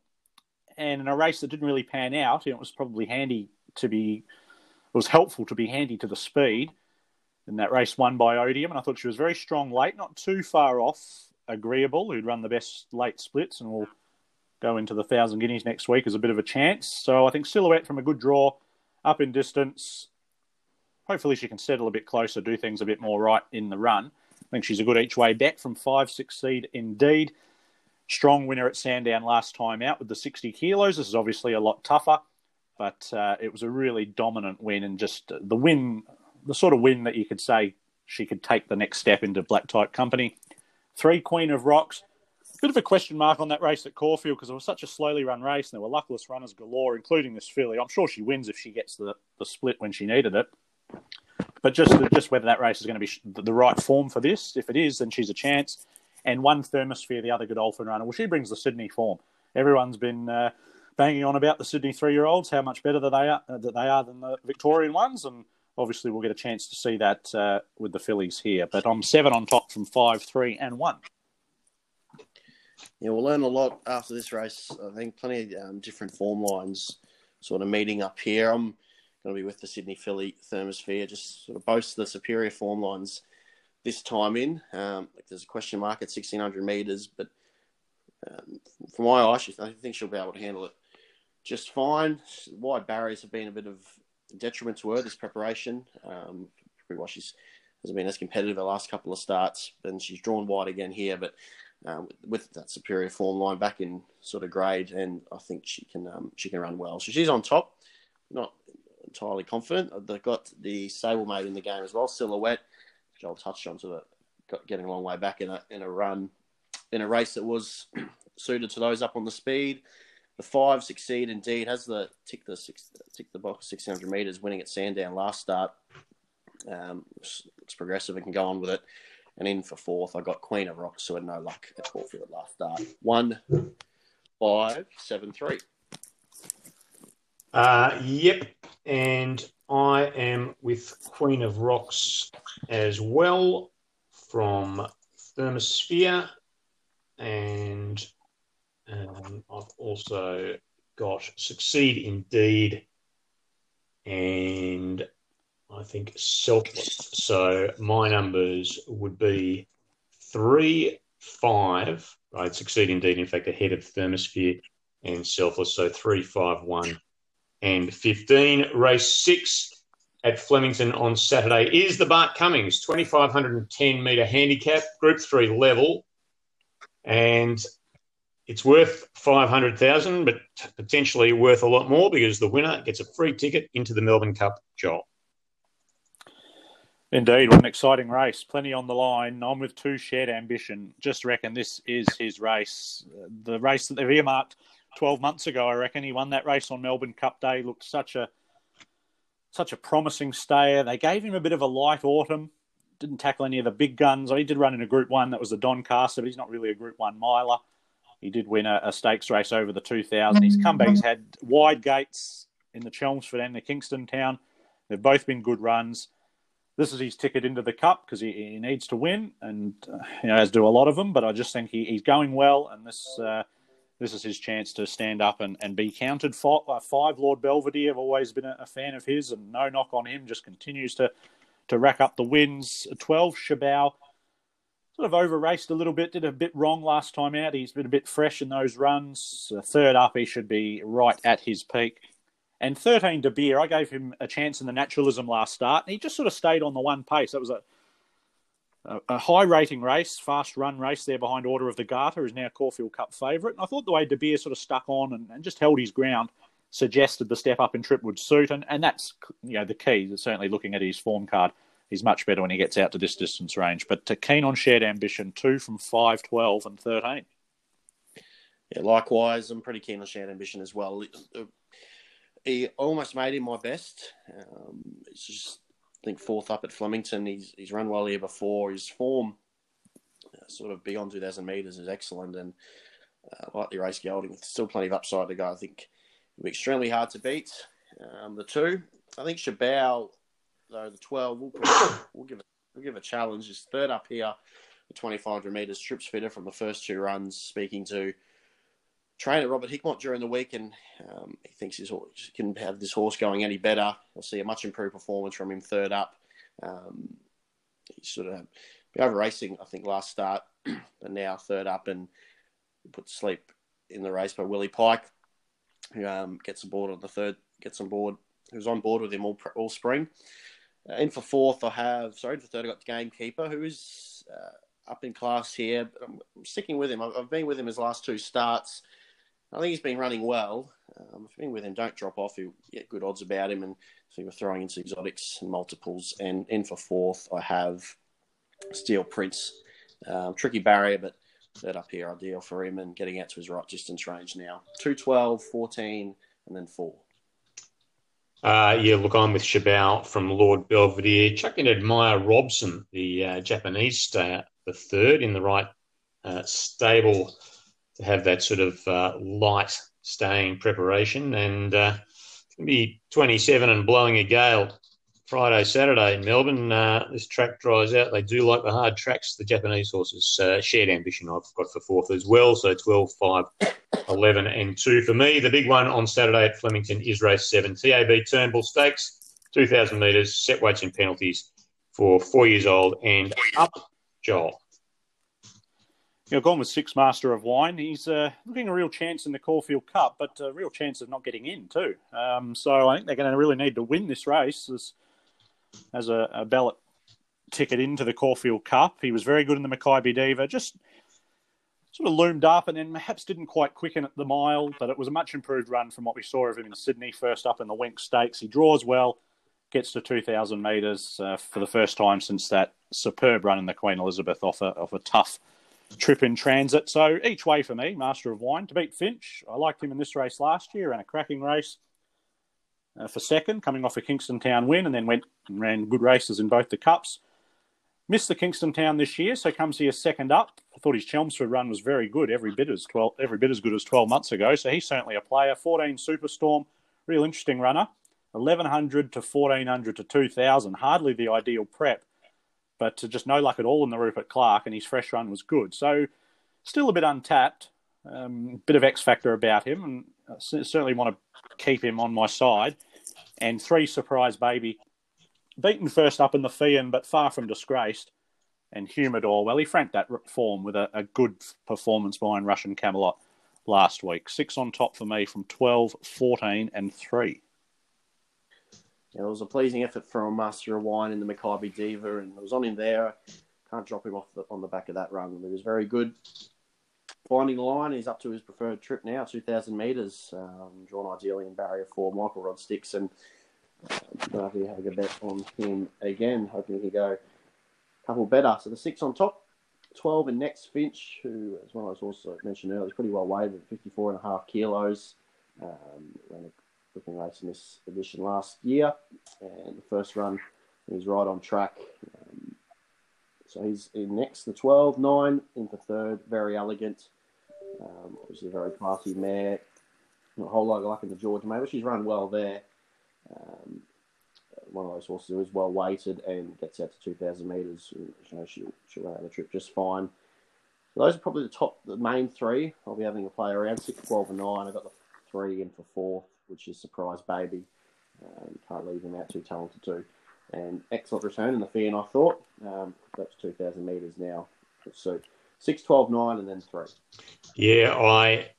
and in a race that didn't really pan out, it was probably handy to be. It was helpful to be handy to the speed. In that race won by Odium, and I thought she was very strong late, not too far off Agreeable, who'd run the best late splits and will go into the thousand guineas next week as a bit of a chance. So I think Silhouette from a good draw, up in distance. Hopefully she can settle a bit closer, do things a bit more right in the run. I think she's a good each way bet from five six seed indeed. Strong winner at Sandown last time out with the 60 kilos. This is obviously a lot tougher, but uh, it was a really dominant win and just the win, the sort of win that you could say she could take the next step into black type company. Three Queen of Rocks bit of a question mark on that race at Caulfield because it was such a slowly run race and there were luckless runners galore, including this filly. I'm sure she wins if she gets the, the split when she needed it. But just just whether that race is going to be the right form for this. If it is, then she's a chance. And one Thermosphere, the other Godolphin runner, well, she brings the Sydney form. Everyone's been uh, banging on about the Sydney three-year-olds, how much better that they are uh, that they are than the Victorian ones, and obviously we'll get a chance to see that uh, with the fillies here. But I'm seven on top from five, three, and one yeah, we'll learn a lot after this race. I think plenty of um, different form lines sort of meeting up here. I'm going to be with the Sydney Filly Thermosphere, just sort of boast the superior form lines this time in. Um, there's a question mark at 1600 metres, but um, from my eyes, I think she'll be able to handle it just fine. Wide barriers have been a bit of detriment to her this preparation. Um, probably why she's hasn't been as competitive the last couple of starts, and she's drawn wide again here. But um, with that superior form line back in sort of grade, and I think she can um, she can run well. So she's on top. Not entirely confident. They've got the stablemate in the game as well, Silhouette, which I'll touch on to the getting a long way back in a in a run in a race that was suited to those up on the speed. The five succeed indeed has the tick the six tick the box six hundred meters, winning at Sandown last start. Um, it's progressive and can go on with it. And in for fourth, I got Queen of Rocks, who had no luck at Caulfield last start. One, five, seven, three. Uh, yep, and I am with Queen of Rocks as well from Thermosphere, and um, I've also got Succeed Indeed and I think selfless. So my numbers would be three, five. I'd succeed indeed, in fact, ahead of Thermosphere and selfless. So three, five, one, and 15. Race six at Flemington on Saturday is the Bart Cummings 2510 metre handicap, Group 3 level. And it's worth 500,000, but potentially worth a lot more because the winner gets a free ticket into the Melbourne Cup, Joel. Indeed, what an exciting race. Plenty on the line. I'm with two shared ambition. Just reckon this is his race. The race that they've earmarked 12 months ago, I reckon. He won that race on Melbourne Cup Day. Looked such a such a promising stayer. They gave him a bit of a light autumn. Didn't tackle any of the big guns. He did run in a Group 1. That was the Doncaster, but he's not really a Group 1 miler. He did win a, a stakes race over the 2000. His comebacks had wide gates in the Chelmsford and the Kingston town. They've both been good runs this is his ticket into the cup because he, he, needs to win, and uh, you know, as do a lot of them. But I just think he, he's going well, and this uh, this is his chance to stand up and, and be counted. Five, uh, five Lord Belvedere, I've always been a, a, fan of his, and no knock on him. Just continues to to rack up the wins. Twelve Shabao sort of over raced a little bit, did a bit wrong last time out. He's been a bit fresh in those runs. Uh, third up, he should be right at his peak. And 13 De Beer, I gave him a chance in the naturalism last start. And he just sort of stayed on the one pace. That was a, a, high rating race, fast run race there behind Order of the Garter, who's now Caulfield Cup favourite. And I thought the way De Beer sort of stuck on and, and, just held his ground suggested the step up in trip would suit. And, and that's you know the key. Certainly looking at his form card, he's much better when he gets out to this distance range. But to keen on shared ambition, two from 5, 12 and 13. Yeah, likewise, I'm pretty keen on shared ambition as well he almost made him my best. Um, it's just I think fourth up at Flemington. He's he's run well here before. His form, uh, sort of beyond two thousand meters, is excellent, and uh, race gelding, still plenty of upside to go. I think it'll be extremely hard to beat. Um, the two, I think Shabao, though the twelve, we'll, we'll give it we'll give a challenge. He's third up here, the twenty five hundred meters. Trips fitter from the first two runs. Speaking to trainer Robert Hickmott during the week, and um, he thinks he can have this horse going any better. We'll see a much improved performance from him third up. Um, he sort of been over racing, I think, last start, but now third up and put sleep in the race by Willie Pike, who um, gets aboard on the third, gets on board, who's on board with him all all spring. Uh, in for fourth, I have sorry in for third, I got the gamekeeper, who is uh, up in class here. But I'm sticking with him. I've been with him his last two starts. I think he's been running well. Um, if been with him, don't drop off. You get good odds about him. And so you're throwing into exotics and multiples. And in for fourth, I have Steel Prince. Um, tricky barrier, but third up here, ideal for him and getting out to his right distance range now. 212, 14, and then 4. Uh, yeah, look, I'm with Shabao from Lord Belvedere. Chuck in Admire Robson, the uh, Japanese stayer, the third in the right uh, stable to have that sort of uh, light staying preparation. And uh, it's going to be 27 and blowing a gale Friday, Saturday in Melbourne. Uh, this track dries out. They do like the hard tracks, the Japanese horses. Uh, shared ambition I've got for fourth as well. So 12, 5, 11, and 2 for me. The big one on Saturday at Flemington is race 7, TAB Turnbull Stakes, 2,000 metres, set weights and penalties for four years old and up. Joel. You know, gone with six Master of Wine. He's uh, looking a real chance in the Caulfield Cup, but a real chance of not getting in too. Um, so I think they're going to really need to win this race as, as a, a ballot ticket into the Caulfield Cup. He was very good in the Makybe Diva, just sort of loomed up and then perhaps didn't quite quicken at the mile, but it was a much improved run from what we saw of him in Sydney, first up in the Winx Stakes. He draws well, gets to 2,000 metres uh, for the first time since that superb run in the Queen Elizabeth off a, off a tough trip in transit. So each way for me, Master of Wine to beat Finch. I liked him in this race last year, ran a cracking race uh, for second, coming off a Kingston Town win, and then went and ran good races in both the cups. Missed the Kingston Town this year, so comes here second up. I thought his Chelmsford run was very good, every bit as twelve, every bit as good as twelve months ago. So he's certainly a player. Fourteen Superstorm, real interesting runner. Eleven hundred to fourteen hundred to two thousand, hardly the ideal prep but just no luck at all in the Rupert Clarke, and his fresh run was good. So still a bit untapped, um, bit of X factor about him, and I certainly want to keep him on my side. And three surprise baby, beaten first up in the Feehan, but far from disgraced. And Humidor, well, he franked that form with a, a good performance behind Russian Camelot last week. Six on top for me from 12, 14, and 3 it was a pleasing effort from Master of Wine in the Makybe Diva, and it was on him there. Can't drop him off the, on the back of that run. He was very good. Finding the line, he's up to his preferred trip now, 2,000 metres, um, drawn ideally in barrier four. Michael Rodd Sticks, and uh, to have a good bet on him again, hoping he go a couple better. So the six on top, 12 and next Finch, who, as well as also mentioned earlier, is pretty well weighed at 54 and a half kilos. Um, looking race in this edition last year, and the first run he's right on track. Um, so he's in next, the 12, 9 into third, very elegant. Um, obviously, a very classy mare. Not a whole lot of luck in the Georgia mare, but she's run well there. Um, one of those horses who is well weighted and gets out to 2,000 metres. You know, she'll, she'll run out the trip just fine. So those are probably the top, the main three. I'll be having a play around 6, 12, and 9. I've got the three in for fourth which is Surprise Baby. Um, can't leave him out too talented too. And excellent return in the Feehan, I thought. Um, that's 2,000 metres now. So 6, 12, 9, and then 3. Yeah, I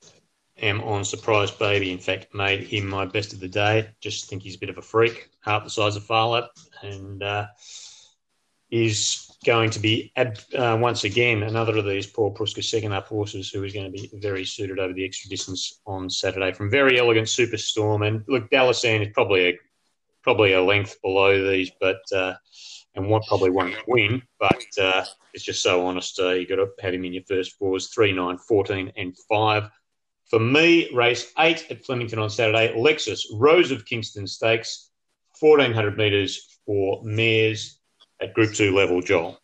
am on Surprise Baby. In fact, made him my best of the day. Just think he's a bit of a freak, half the size of Phar Lap, and uh, is going to be uh, once again another of these Paul Preusker second up horses who is going to be very suited over the extra distance on Saturday. From very elegant Superstorm and look Dalasan is probably a probably a length below these but uh, and what probably won't win but uh, it's just so honest uh, you got to have him in your first fours. 3 9 14 and 5 for me race 8 at Flemington on Saturday Lexus Rose of Kingston Stakes 1400 metres for mares at Group Two level, Joel?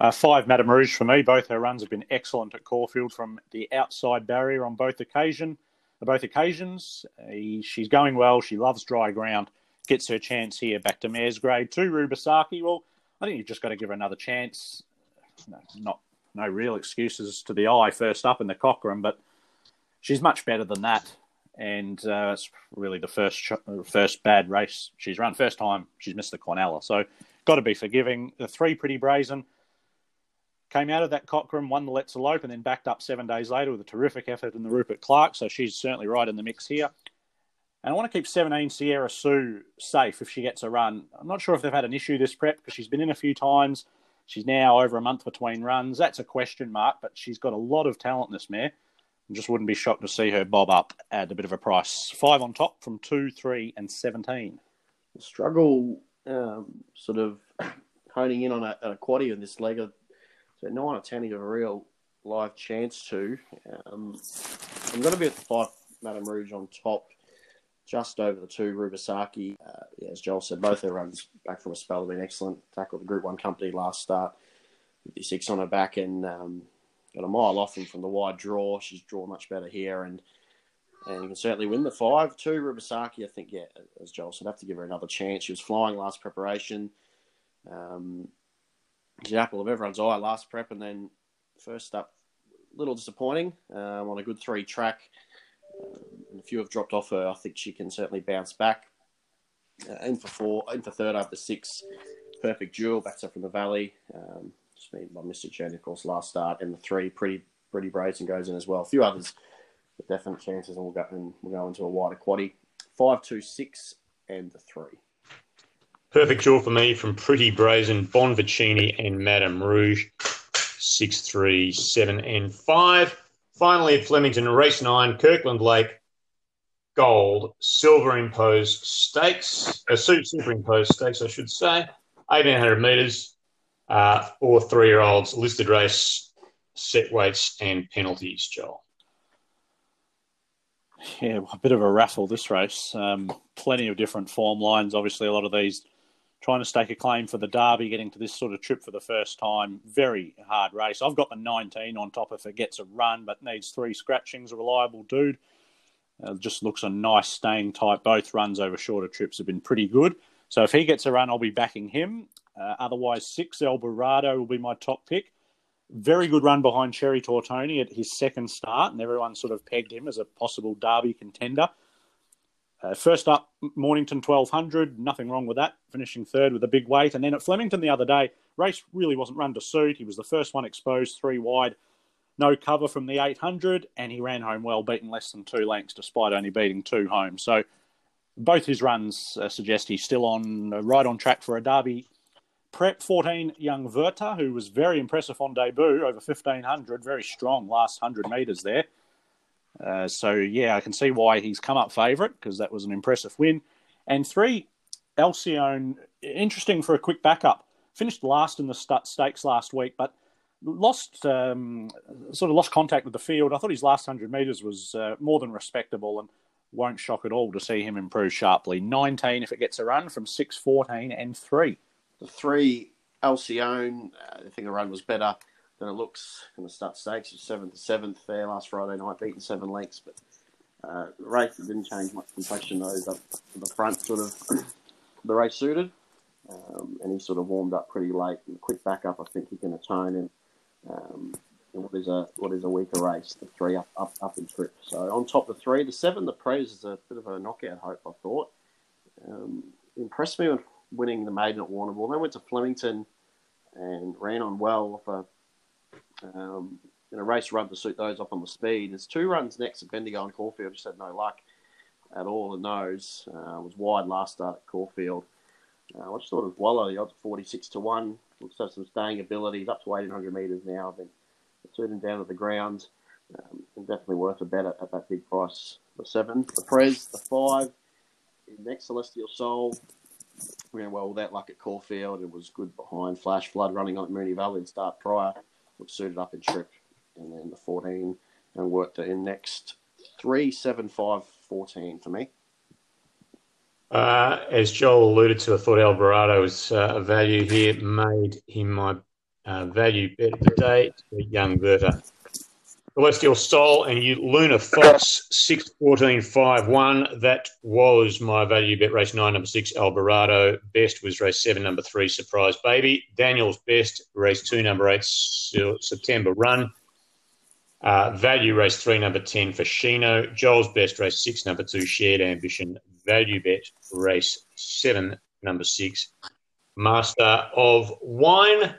Uh, five, Madame Rouge for me. Both her runs have been excellent at Caulfield from the outside barrier on both occasion, both occasions. Uh, she's going well. She loves dry ground. Gets her chance here. Back to Mares Grade Two, Rubisaki. Well, I think you've just got to give her another chance. No, not no real excuses to the eye first up in the Cockram, but she's much better than that and uh, it's really the first first bad race she's run. First time she's missed the Quinella, so got to be forgiving. The three pretty brazen came out of that Cockram, won the Let's Elope, and then backed up seven days later with a terrific effort in the Rupert Clarke. So she's certainly right in the mix here. And I want to keep 17 Sierra Sue safe if she gets a run. I'm not sure if they've had an issue this prep because she's been in a few times. She's now over a month between runs. That's a question mark, but she's got a lot of talent in this mare just wouldn't be shocked to see her bob up at a bit of a price. Five on top from two, three, and 17. The struggle um, sort of honing in on a, a quaddy in this leg. Of, So nine ten, you a real live chance to. Um, I'm going to be at the five, Madame Rouge on top, just over the two, Rubisaki. Uh, yeah, as Joel said, both their runs back from a spell have been excellent. Tackled the Group 1 company last start, 56 on her back, and um, got a mile off him from the wide draw. She's drawn much better here, and and can certainly win the five. Two Rubisaki, I think, yeah, as Joel said, have to give her another chance. She was flying last preparation. Um, apple of everyone's eye last prep, and then first up, a little disappointing um, on a good three track. Um, and a few have dropped off her. I think she can certainly bounce back. Uh, in for four, in for third over the six. Perfect duel, backs up from the valley. Um, just beaten by of course, last start, and the three pretty pretty brazen goes in as well. A few others with definite chances, and we'll go and we'll go into a wider quaddy. Five, two, six, and the three. Perfect draw for me from Pretty Brazen, Bonvicini, and Madame Rouge. Six, three, seven, and five. Finally, at Flemington, race nine, Kirkland Lake, gold, silver imposed stakes, uh, superimposed stakes, I should say, 1800 metres uh, for three year olds, listed race, set weights, and penalties, Joel. Yeah, a bit of a raffle this race. Um, plenty of different form lines. Obviously, a lot of these trying to stake a claim for the Derby, getting to this sort of trip for the first time. Very hard race. I've got the 19 on top if it gets a run, but needs three scratchings. A reliable dude. Uh, just looks a nice staying type. Both runs over shorter trips have been pretty good. So if he gets a run, I'll be backing him. Uh, otherwise, six Alvarado will be my top pick. Very good run behind Cherry Tortoni at his second start, and everyone sort of pegged him as a possible Derby contender. Uh, first up, Mornington 1200, nothing wrong with that, finishing third with a big weight. And then at Flemington the other day, race really wasn't run to suit. He was the first one exposed, three wide, no cover from the 800, and he ran home well, beaten less than two lengths despite only beating two home. So both his runs uh, suggest he's still on uh, right on track for a Derby prep. 14, young Verta, who was very impressive on debut, over 1500, very strong last 100 metres there. Uh, so yeah, I can see why he's come up favourite because that was an impressive win. And three, Alcyone, interesting for a quick backup. Finished last in the stakes last week, but lost um, sort of lost contact with the field. I thought his last hundred metres was uh, more than respectable, and won't shock at all to see him improve sharply. Nineteen if it gets a run from six, 14 and three. The three Alcyone, uh, I think the run was better than it looks in the Stutt Stakes. It's seventh to seventh there last Friday night, beaten seven lengths, but uh, the race didn't change much complexion. though. up to the front, sort of the race suited, um, and he sort of warmed up pretty late. And quick backup, I think he can atone in, um, what is a what is a weaker race. The three up up up in trip. So on top of the three, the seven, the Prez is a bit of a knockout hope. I thought um, impressed me when winning the maiden at Warrnambool. Then went to Flemington and ran on well off a um, in a race run to suit those off on the speed. There's two runs next at Bendigo and Caulfield. Just had no luck at all in those. Uh, was wide last start at Caulfield. Uh, I just thought was Wallow, the odds 46 to 1. Looks have some staying ability. He's up to 1,800 metres now. I've been shooting down to the ground. Um, definitely worth a bet at, at, that big price. The 7, the Prez, the 5, next Celestial Soul. Ran well with that. luck at Caulfield. It was good behind Flash Flood running on at Moonee Valley and start prior which suited up in trip, and then the 14 and worked in next three, seven, five, 14 for me. Uh, as Joel alluded to, I thought Alvarado was uh, a value here. Made him my uh, value bet of the day. Young Verta. Celestial Soul and you, Luna Fox, 6 14 5 1. That was my value bet race 9, number 6, Alvarado. Best was race 7, number 3, Surprise Baby. Daniel's best, race 2, number 8, September Run. Uh, value race 3, number 10 for Shino. Joel's best, race 6, number 2, Shared Ambition. Value bet, race 7, number 6, Master of Wine.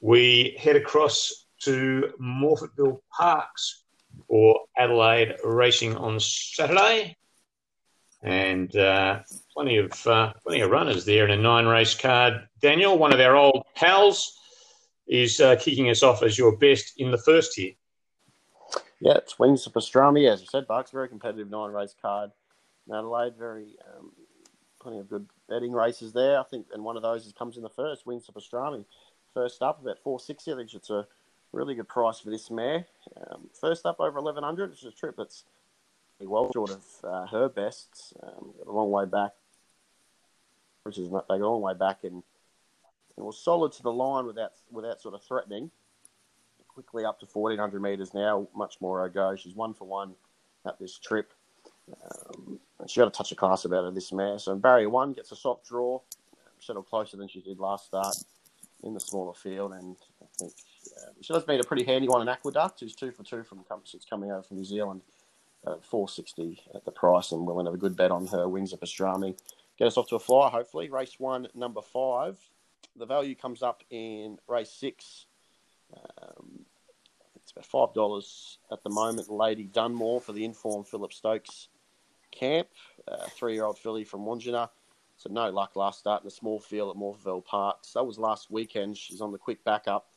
We head across to Morphettville Parks for Adelaide racing on Saturday, and uh, plenty of uh, plenty of runners there in a nine race card. Daniel, one of our old pals, is uh, kicking us off as your best in the first here. Yeah, it's Wings of Pastrami, as you said, Bucks. Very competitive nine race card. In Adelaide, very um, plenty of good betting races there. I think, and one of those comes in the first. Wings of Pastrami, first up about four sixty. I think it's a Really good price for this mare. Um, first up over 1100, which is a trip that's well short of uh, her best. Um, got a long way back, which is not, they got a long way back and, and was solid to the line without without sort of threatening. Quickly up to 1400 metres now, much more a go. She's one for one at this trip. Um, she got a touch of class about her, this mare. So barrier one gets a soft draw, settled closer than she did last start in the smaller field, and I think uh, she has been a pretty handy one in Aqueduct, who's two for two from since coming over from New Zealand. Uh, 460 at the price, and we'll have a good bet on her wings of pastrami. Get us off to a flyer, hopefully. Race one, number five. The value comes up in race six, Um, it's about five dollars at the moment. Lady Dunmore for the informed Philip Stokes camp, uh, three-year-old filly from Wandjina. So no luck last start in the small field at Morphettville Park. So that was last weekend. She's on the quick backup.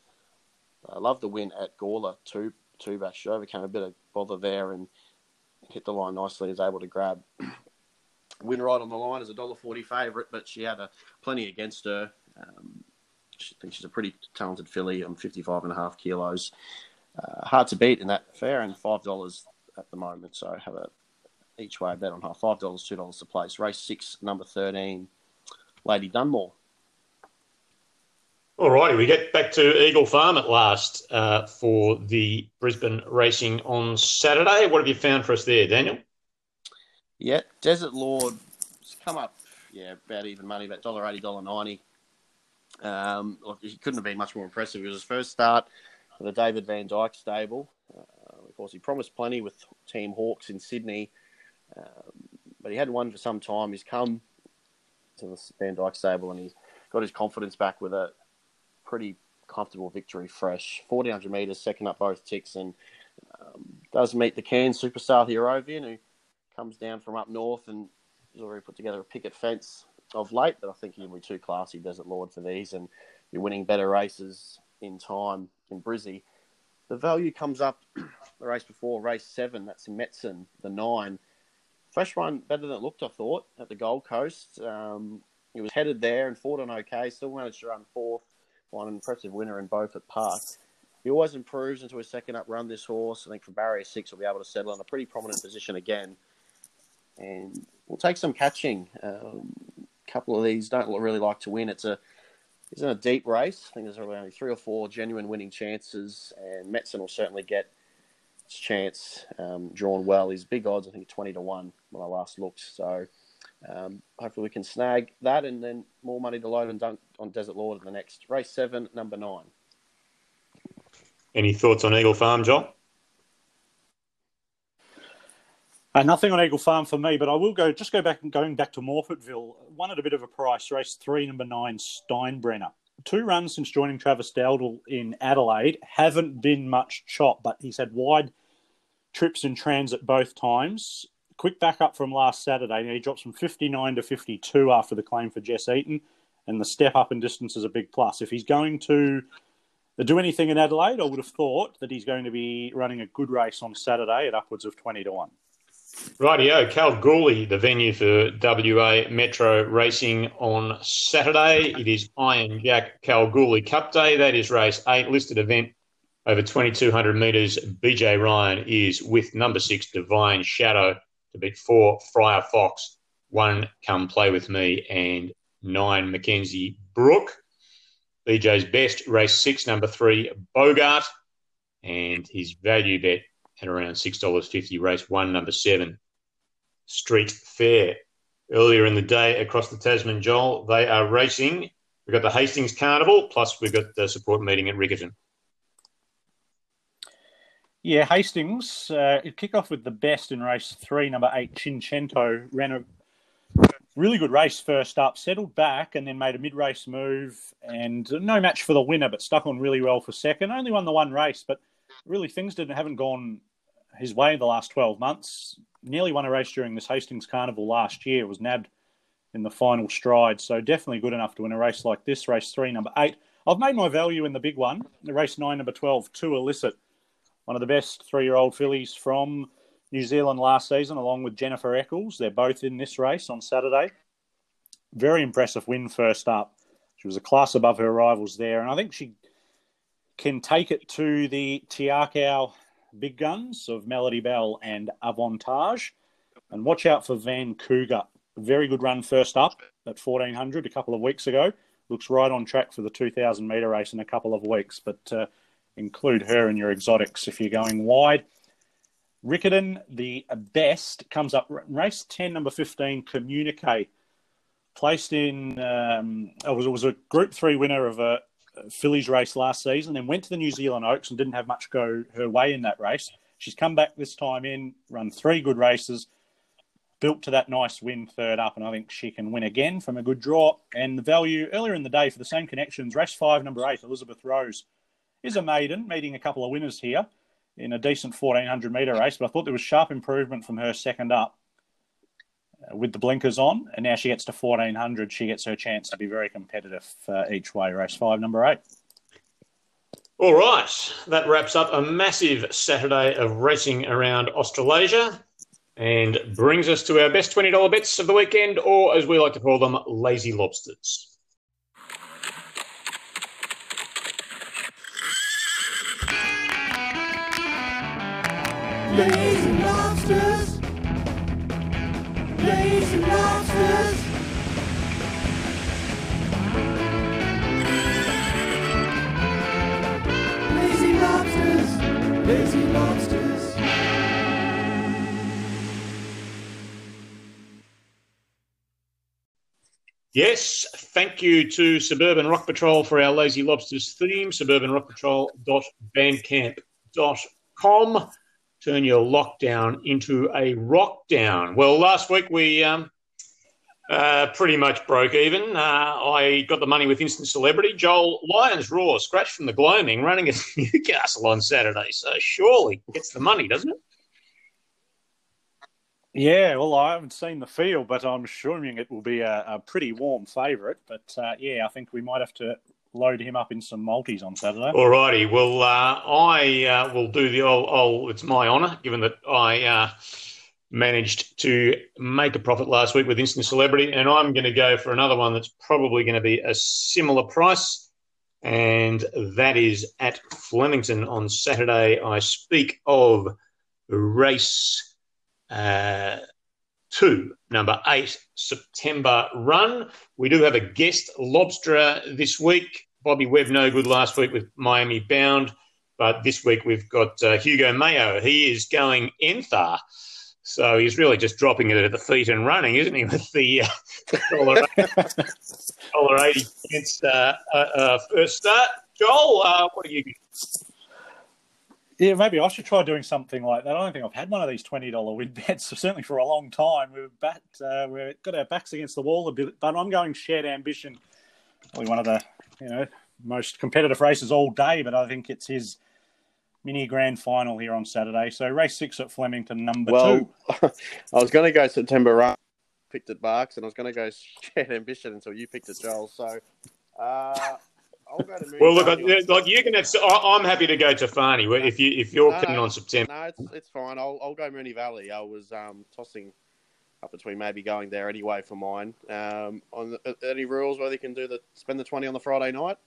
I love the win at Gawler two two back. She overcame a bit of bother there and hit the line nicely. Is able to grab win right on the line as a dollar forty favourite, but she had a plenty against her. Um, I think she's a pretty talented filly. I'm 55 and a half kilos. Uh, hard to beat in that fair, and five dollars at the moment. So have a each way bet on her. Five dollars, two dollars to place. Race six, number thirteen, Lady Dunmore. All righty, we get back to Eagle Farm at last uh, for the Brisbane racing on Saturday. What have you found for us there, Daniel? Yeah, Desert Lord has come up, yeah, about even money, about dollar eighty, dollar ninety. Um, look, he couldn't have been much more impressive. It was his first start for the David Vandyke stable. Uh, of course, he promised plenty with Team Hawkes in Sydney, um, but he had one for some time. He's come to the Vandyke stable and he's got his confidence back with a pretty comfortable victory fresh. 1400 metres, second up both ticks, and um, does meet the Cairns superstar Hierovian, who comes down from up north and has already put together a picket fence of late, but I think he'll be too classy, Desert Lord, for these, and you're winning better races in time in Brizzy. The value comes up the race before, race seven, that's in Metzen, the nine. Fresh run, better than it looked, I thought, at the Gold Coast. Um, he was headed there and fought on okay, still managed to run fourth, won an impressive winner in at Park. He always improves into his second up run, this horse. I think for barrier six, will be able to settle in a pretty prominent position again. And we'll take some catching. Um, couple of these don't really like to win. It's a it's in a deep race. I think there's only three or four genuine winning chances, and Metzen will certainly get his chance um, drawn well. He's big odds, I think twenty to one when I last looked. So um, hopefully we can snag that, and then more money to load and dunk on Desert Lord in the next race seven, number nine. Any thoughts on Eagle Farm, John? Uh, nothing on Eagle Farm for me, but I will go just go back and going back to Morphettville. One at a bit of a price. Race three, number nine, Steinbrenner. Two runs since joining Travis Doudle in Adelaide. Haven't been much chop, but he's had wide trips in transit both times. Quick backup from last Saturday. He drops from 59 to 52 after the claim for Jess Eaton, and the step up in distance is a big plus. If he's going to do anything in Adelaide, I would have thought that he's going to be running a good race on Saturday at upwards of 20 to 1. Rightio, Kalgoorlie, the venue for WA Metro Racing on Saturday. It is Iron Jack Kalgoorlie Cup Day. That is race eight, listed event over 2,200 metres. BJ Ryan is with number six, Divine Shadow, to beat four, Friar Fox, one, Come Play With Me, and nine, Mackenzie Brook. BJ's best, race six, number three, Bogart, and his value bet at around $6.50. Race one, number seven, Street Fair. Earlier in the day across the Tasman, Joel, they are racing. We've got the Hastings Carnival, plus we've got the support meeting at Riccarton. Yeah, Hastings, uh, it kick off with the best in race three, number eight, Chincento. Ran a really good race first up, settled back, and then made a mid race move. And no match for the winner, but stuck on really well for second. Only won the one race, but really things didn't haven't gone his way the last 12 months. Nearly won a race during this Hastings Carnival last year. Was nabbed in the final stride, so definitely good enough to win a race like this. Race three, number eight. I've made my value in the big one. The race nine, number 12, To Illicit. One of the best three-year-old fillies from New Zealand last season, along with Jennifer Eccles. They're both in this race on Saturday. Very impressive win first up. She was a class above her rivals there, and I think she can take it to the Tiakau big guns of Melody Bell and Avantage. And watch out for Van Cougar. Very good run first up at 1400 a couple of weeks ago. Looks right on track for the 2000 metre race in a couple of weeks, but uh, include her in your exotics if you're going wide. Riccarton, the best, comes up race 10, number 15, Communique. Placed in, um, it, was, it was a Group 3 winner of a, fillies race last season, then went to the New Zealand Oaks and didn't have much go her way in that race. She's come back this time in, run three good races, built to that nice win third up, and I think she can win again from a good draw. And the value earlier in the day for the same connections, race five, number eight, Elizabeth Rose, is a maiden, meeting a couple of winners here in a decent 1400 metre race. But I thought there was sharp improvement from her second up uh, with the blinkers on, and now she gets to 1400. She gets her chance to be very competitive uh, each way. Race five, number eight. All right, that wraps up a massive Saturday of racing around Australasia and brings us to our best $20 bets of the weekend, or as we like to call them, lazy lobsters. Lazy lobsters. Lazy lobsters. Lazy lobsters. Lazy lobsters. Yes, thank you to Suburban Rock Patrol for our Lazy Lobsters theme, suburbanrockpatrol.bandcamp.com turn your lockdown into a rock down. Well, last week we um, uh, pretty much broke even. Uh, I got the money with instant celebrity. Joel Lyons Raw, scratch from the gloaming, running at Newcastle on Saturday. So surely gets the money, doesn't it? Yeah, well, I haven't seen the field, but I'm assuming it will be a, a pretty warm favourite. But uh, yeah, I think we might have to load him up in some multis on Saturday. All righty. Well, uh, I uh, will do the old, old it's my honour, given that I uh, managed to make a profit last week with Instant Celebrity, and I'm going to go for another one that's probably going to be a similar price, and that is at Flemington on Saturday. I speak of race uh, two, number eight, September run. We do have a guest lobsterer this week. Bobby Webb, no good last week with Miami Bound, but this week we've got uh, Hugo Mayo. He is going Enthar. So he's really just dropping it at the feet and running, isn't he, with the uh, dollar, dollar eighty cents uh, uh, uh, first start. Joel, uh, what are you? Yeah, maybe I should try doing something like that. I don't think I've had one of these twenty dollar win bets certainly for a long time. We've bat, uh, we've got our backs against the wall a bit, but I'm going shared ambition. Probably one of the you know most competitive races all day, but I think it's his mini grand final here on Saturday. So race six at Flemington, number well, two. I was going to go September run, picked at Barks, and I was going to go shared ambition until you picked it, Joel. So. Uh, well, look, like you can have. I'm happy to go to Farney if you if you're no, no, on September. No, it's it's fine. I'll I'll go Moonee Valley. I was um, tossing up between maybe going there anyway for mine. Um, on the, any rules whether you can do the spend the twenty on the Friday night?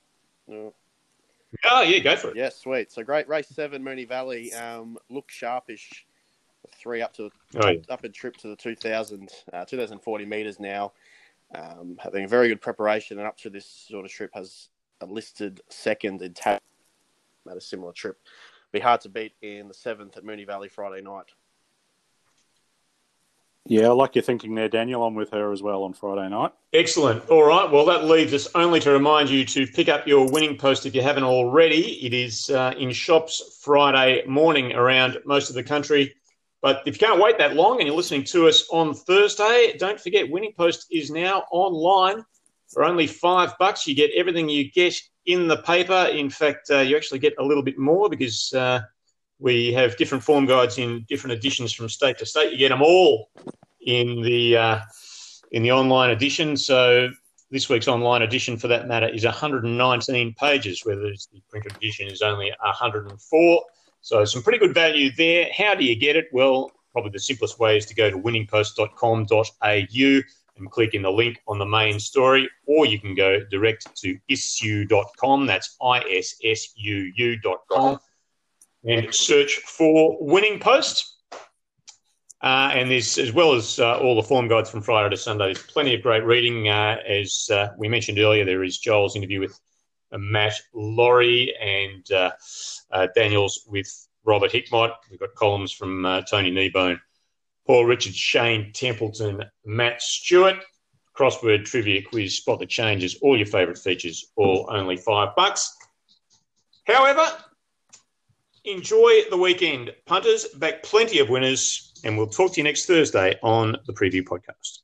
No. Oh yeah, go for it. Yeah, sweet. So great race seven, Moonee Valley. Um, look sharpish. Three up to oh, yeah. up a trip to the 2000, uh, 2040 meters now. Um, having a very good preparation and up to this sort of trip has listed second in tap at a similar trip. Be hard to beat in the seventh at Moonee Valley Friday night. Yeah, I like your thinking there, Daniel. I'm with her as well on Friday night. Excellent. All right. Well, that leaves us only to remind you to pick up your winning post if you haven't already. It is uh, in shops Friday morning around most of the country. But if you can't wait that long and you're listening to us on Thursday, don't forget Winning Post is now online for only five bucks, you get everything you get in the paper. In fact, uh, you actually get a little bit more because uh, we have different form guides in different editions from state to state. You get them all in the uh, in the online edition. So this week's online edition, for that matter, is 119 pages, whereas the printed edition is only 104. So some pretty good value there. How do you get it? Well, probably the simplest way is to go to winningpost.com.au and click in the link on the main story, or you can go direct to issuu.com. That's I S S U U.com and search for Winning Post. Uh, and there's, as well as uh, all the form guides from Friday to Sunday, there's plenty of great reading. Uh, as uh, we mentioned earlier, there is Joel's interview with uh, Matt Laurie and uh, Daniel's with Robert Hickmott. We've got columns from Tony Kneebone Paul Richard, Shane Templeton, Matt Stewart. Crossword trivia quiz, spot the changes, all your favourite features, all only five bucks. However, enjoy the weekend. Punters, back plenty of winners, and we'll talk to you next Thursday on the preview podcast.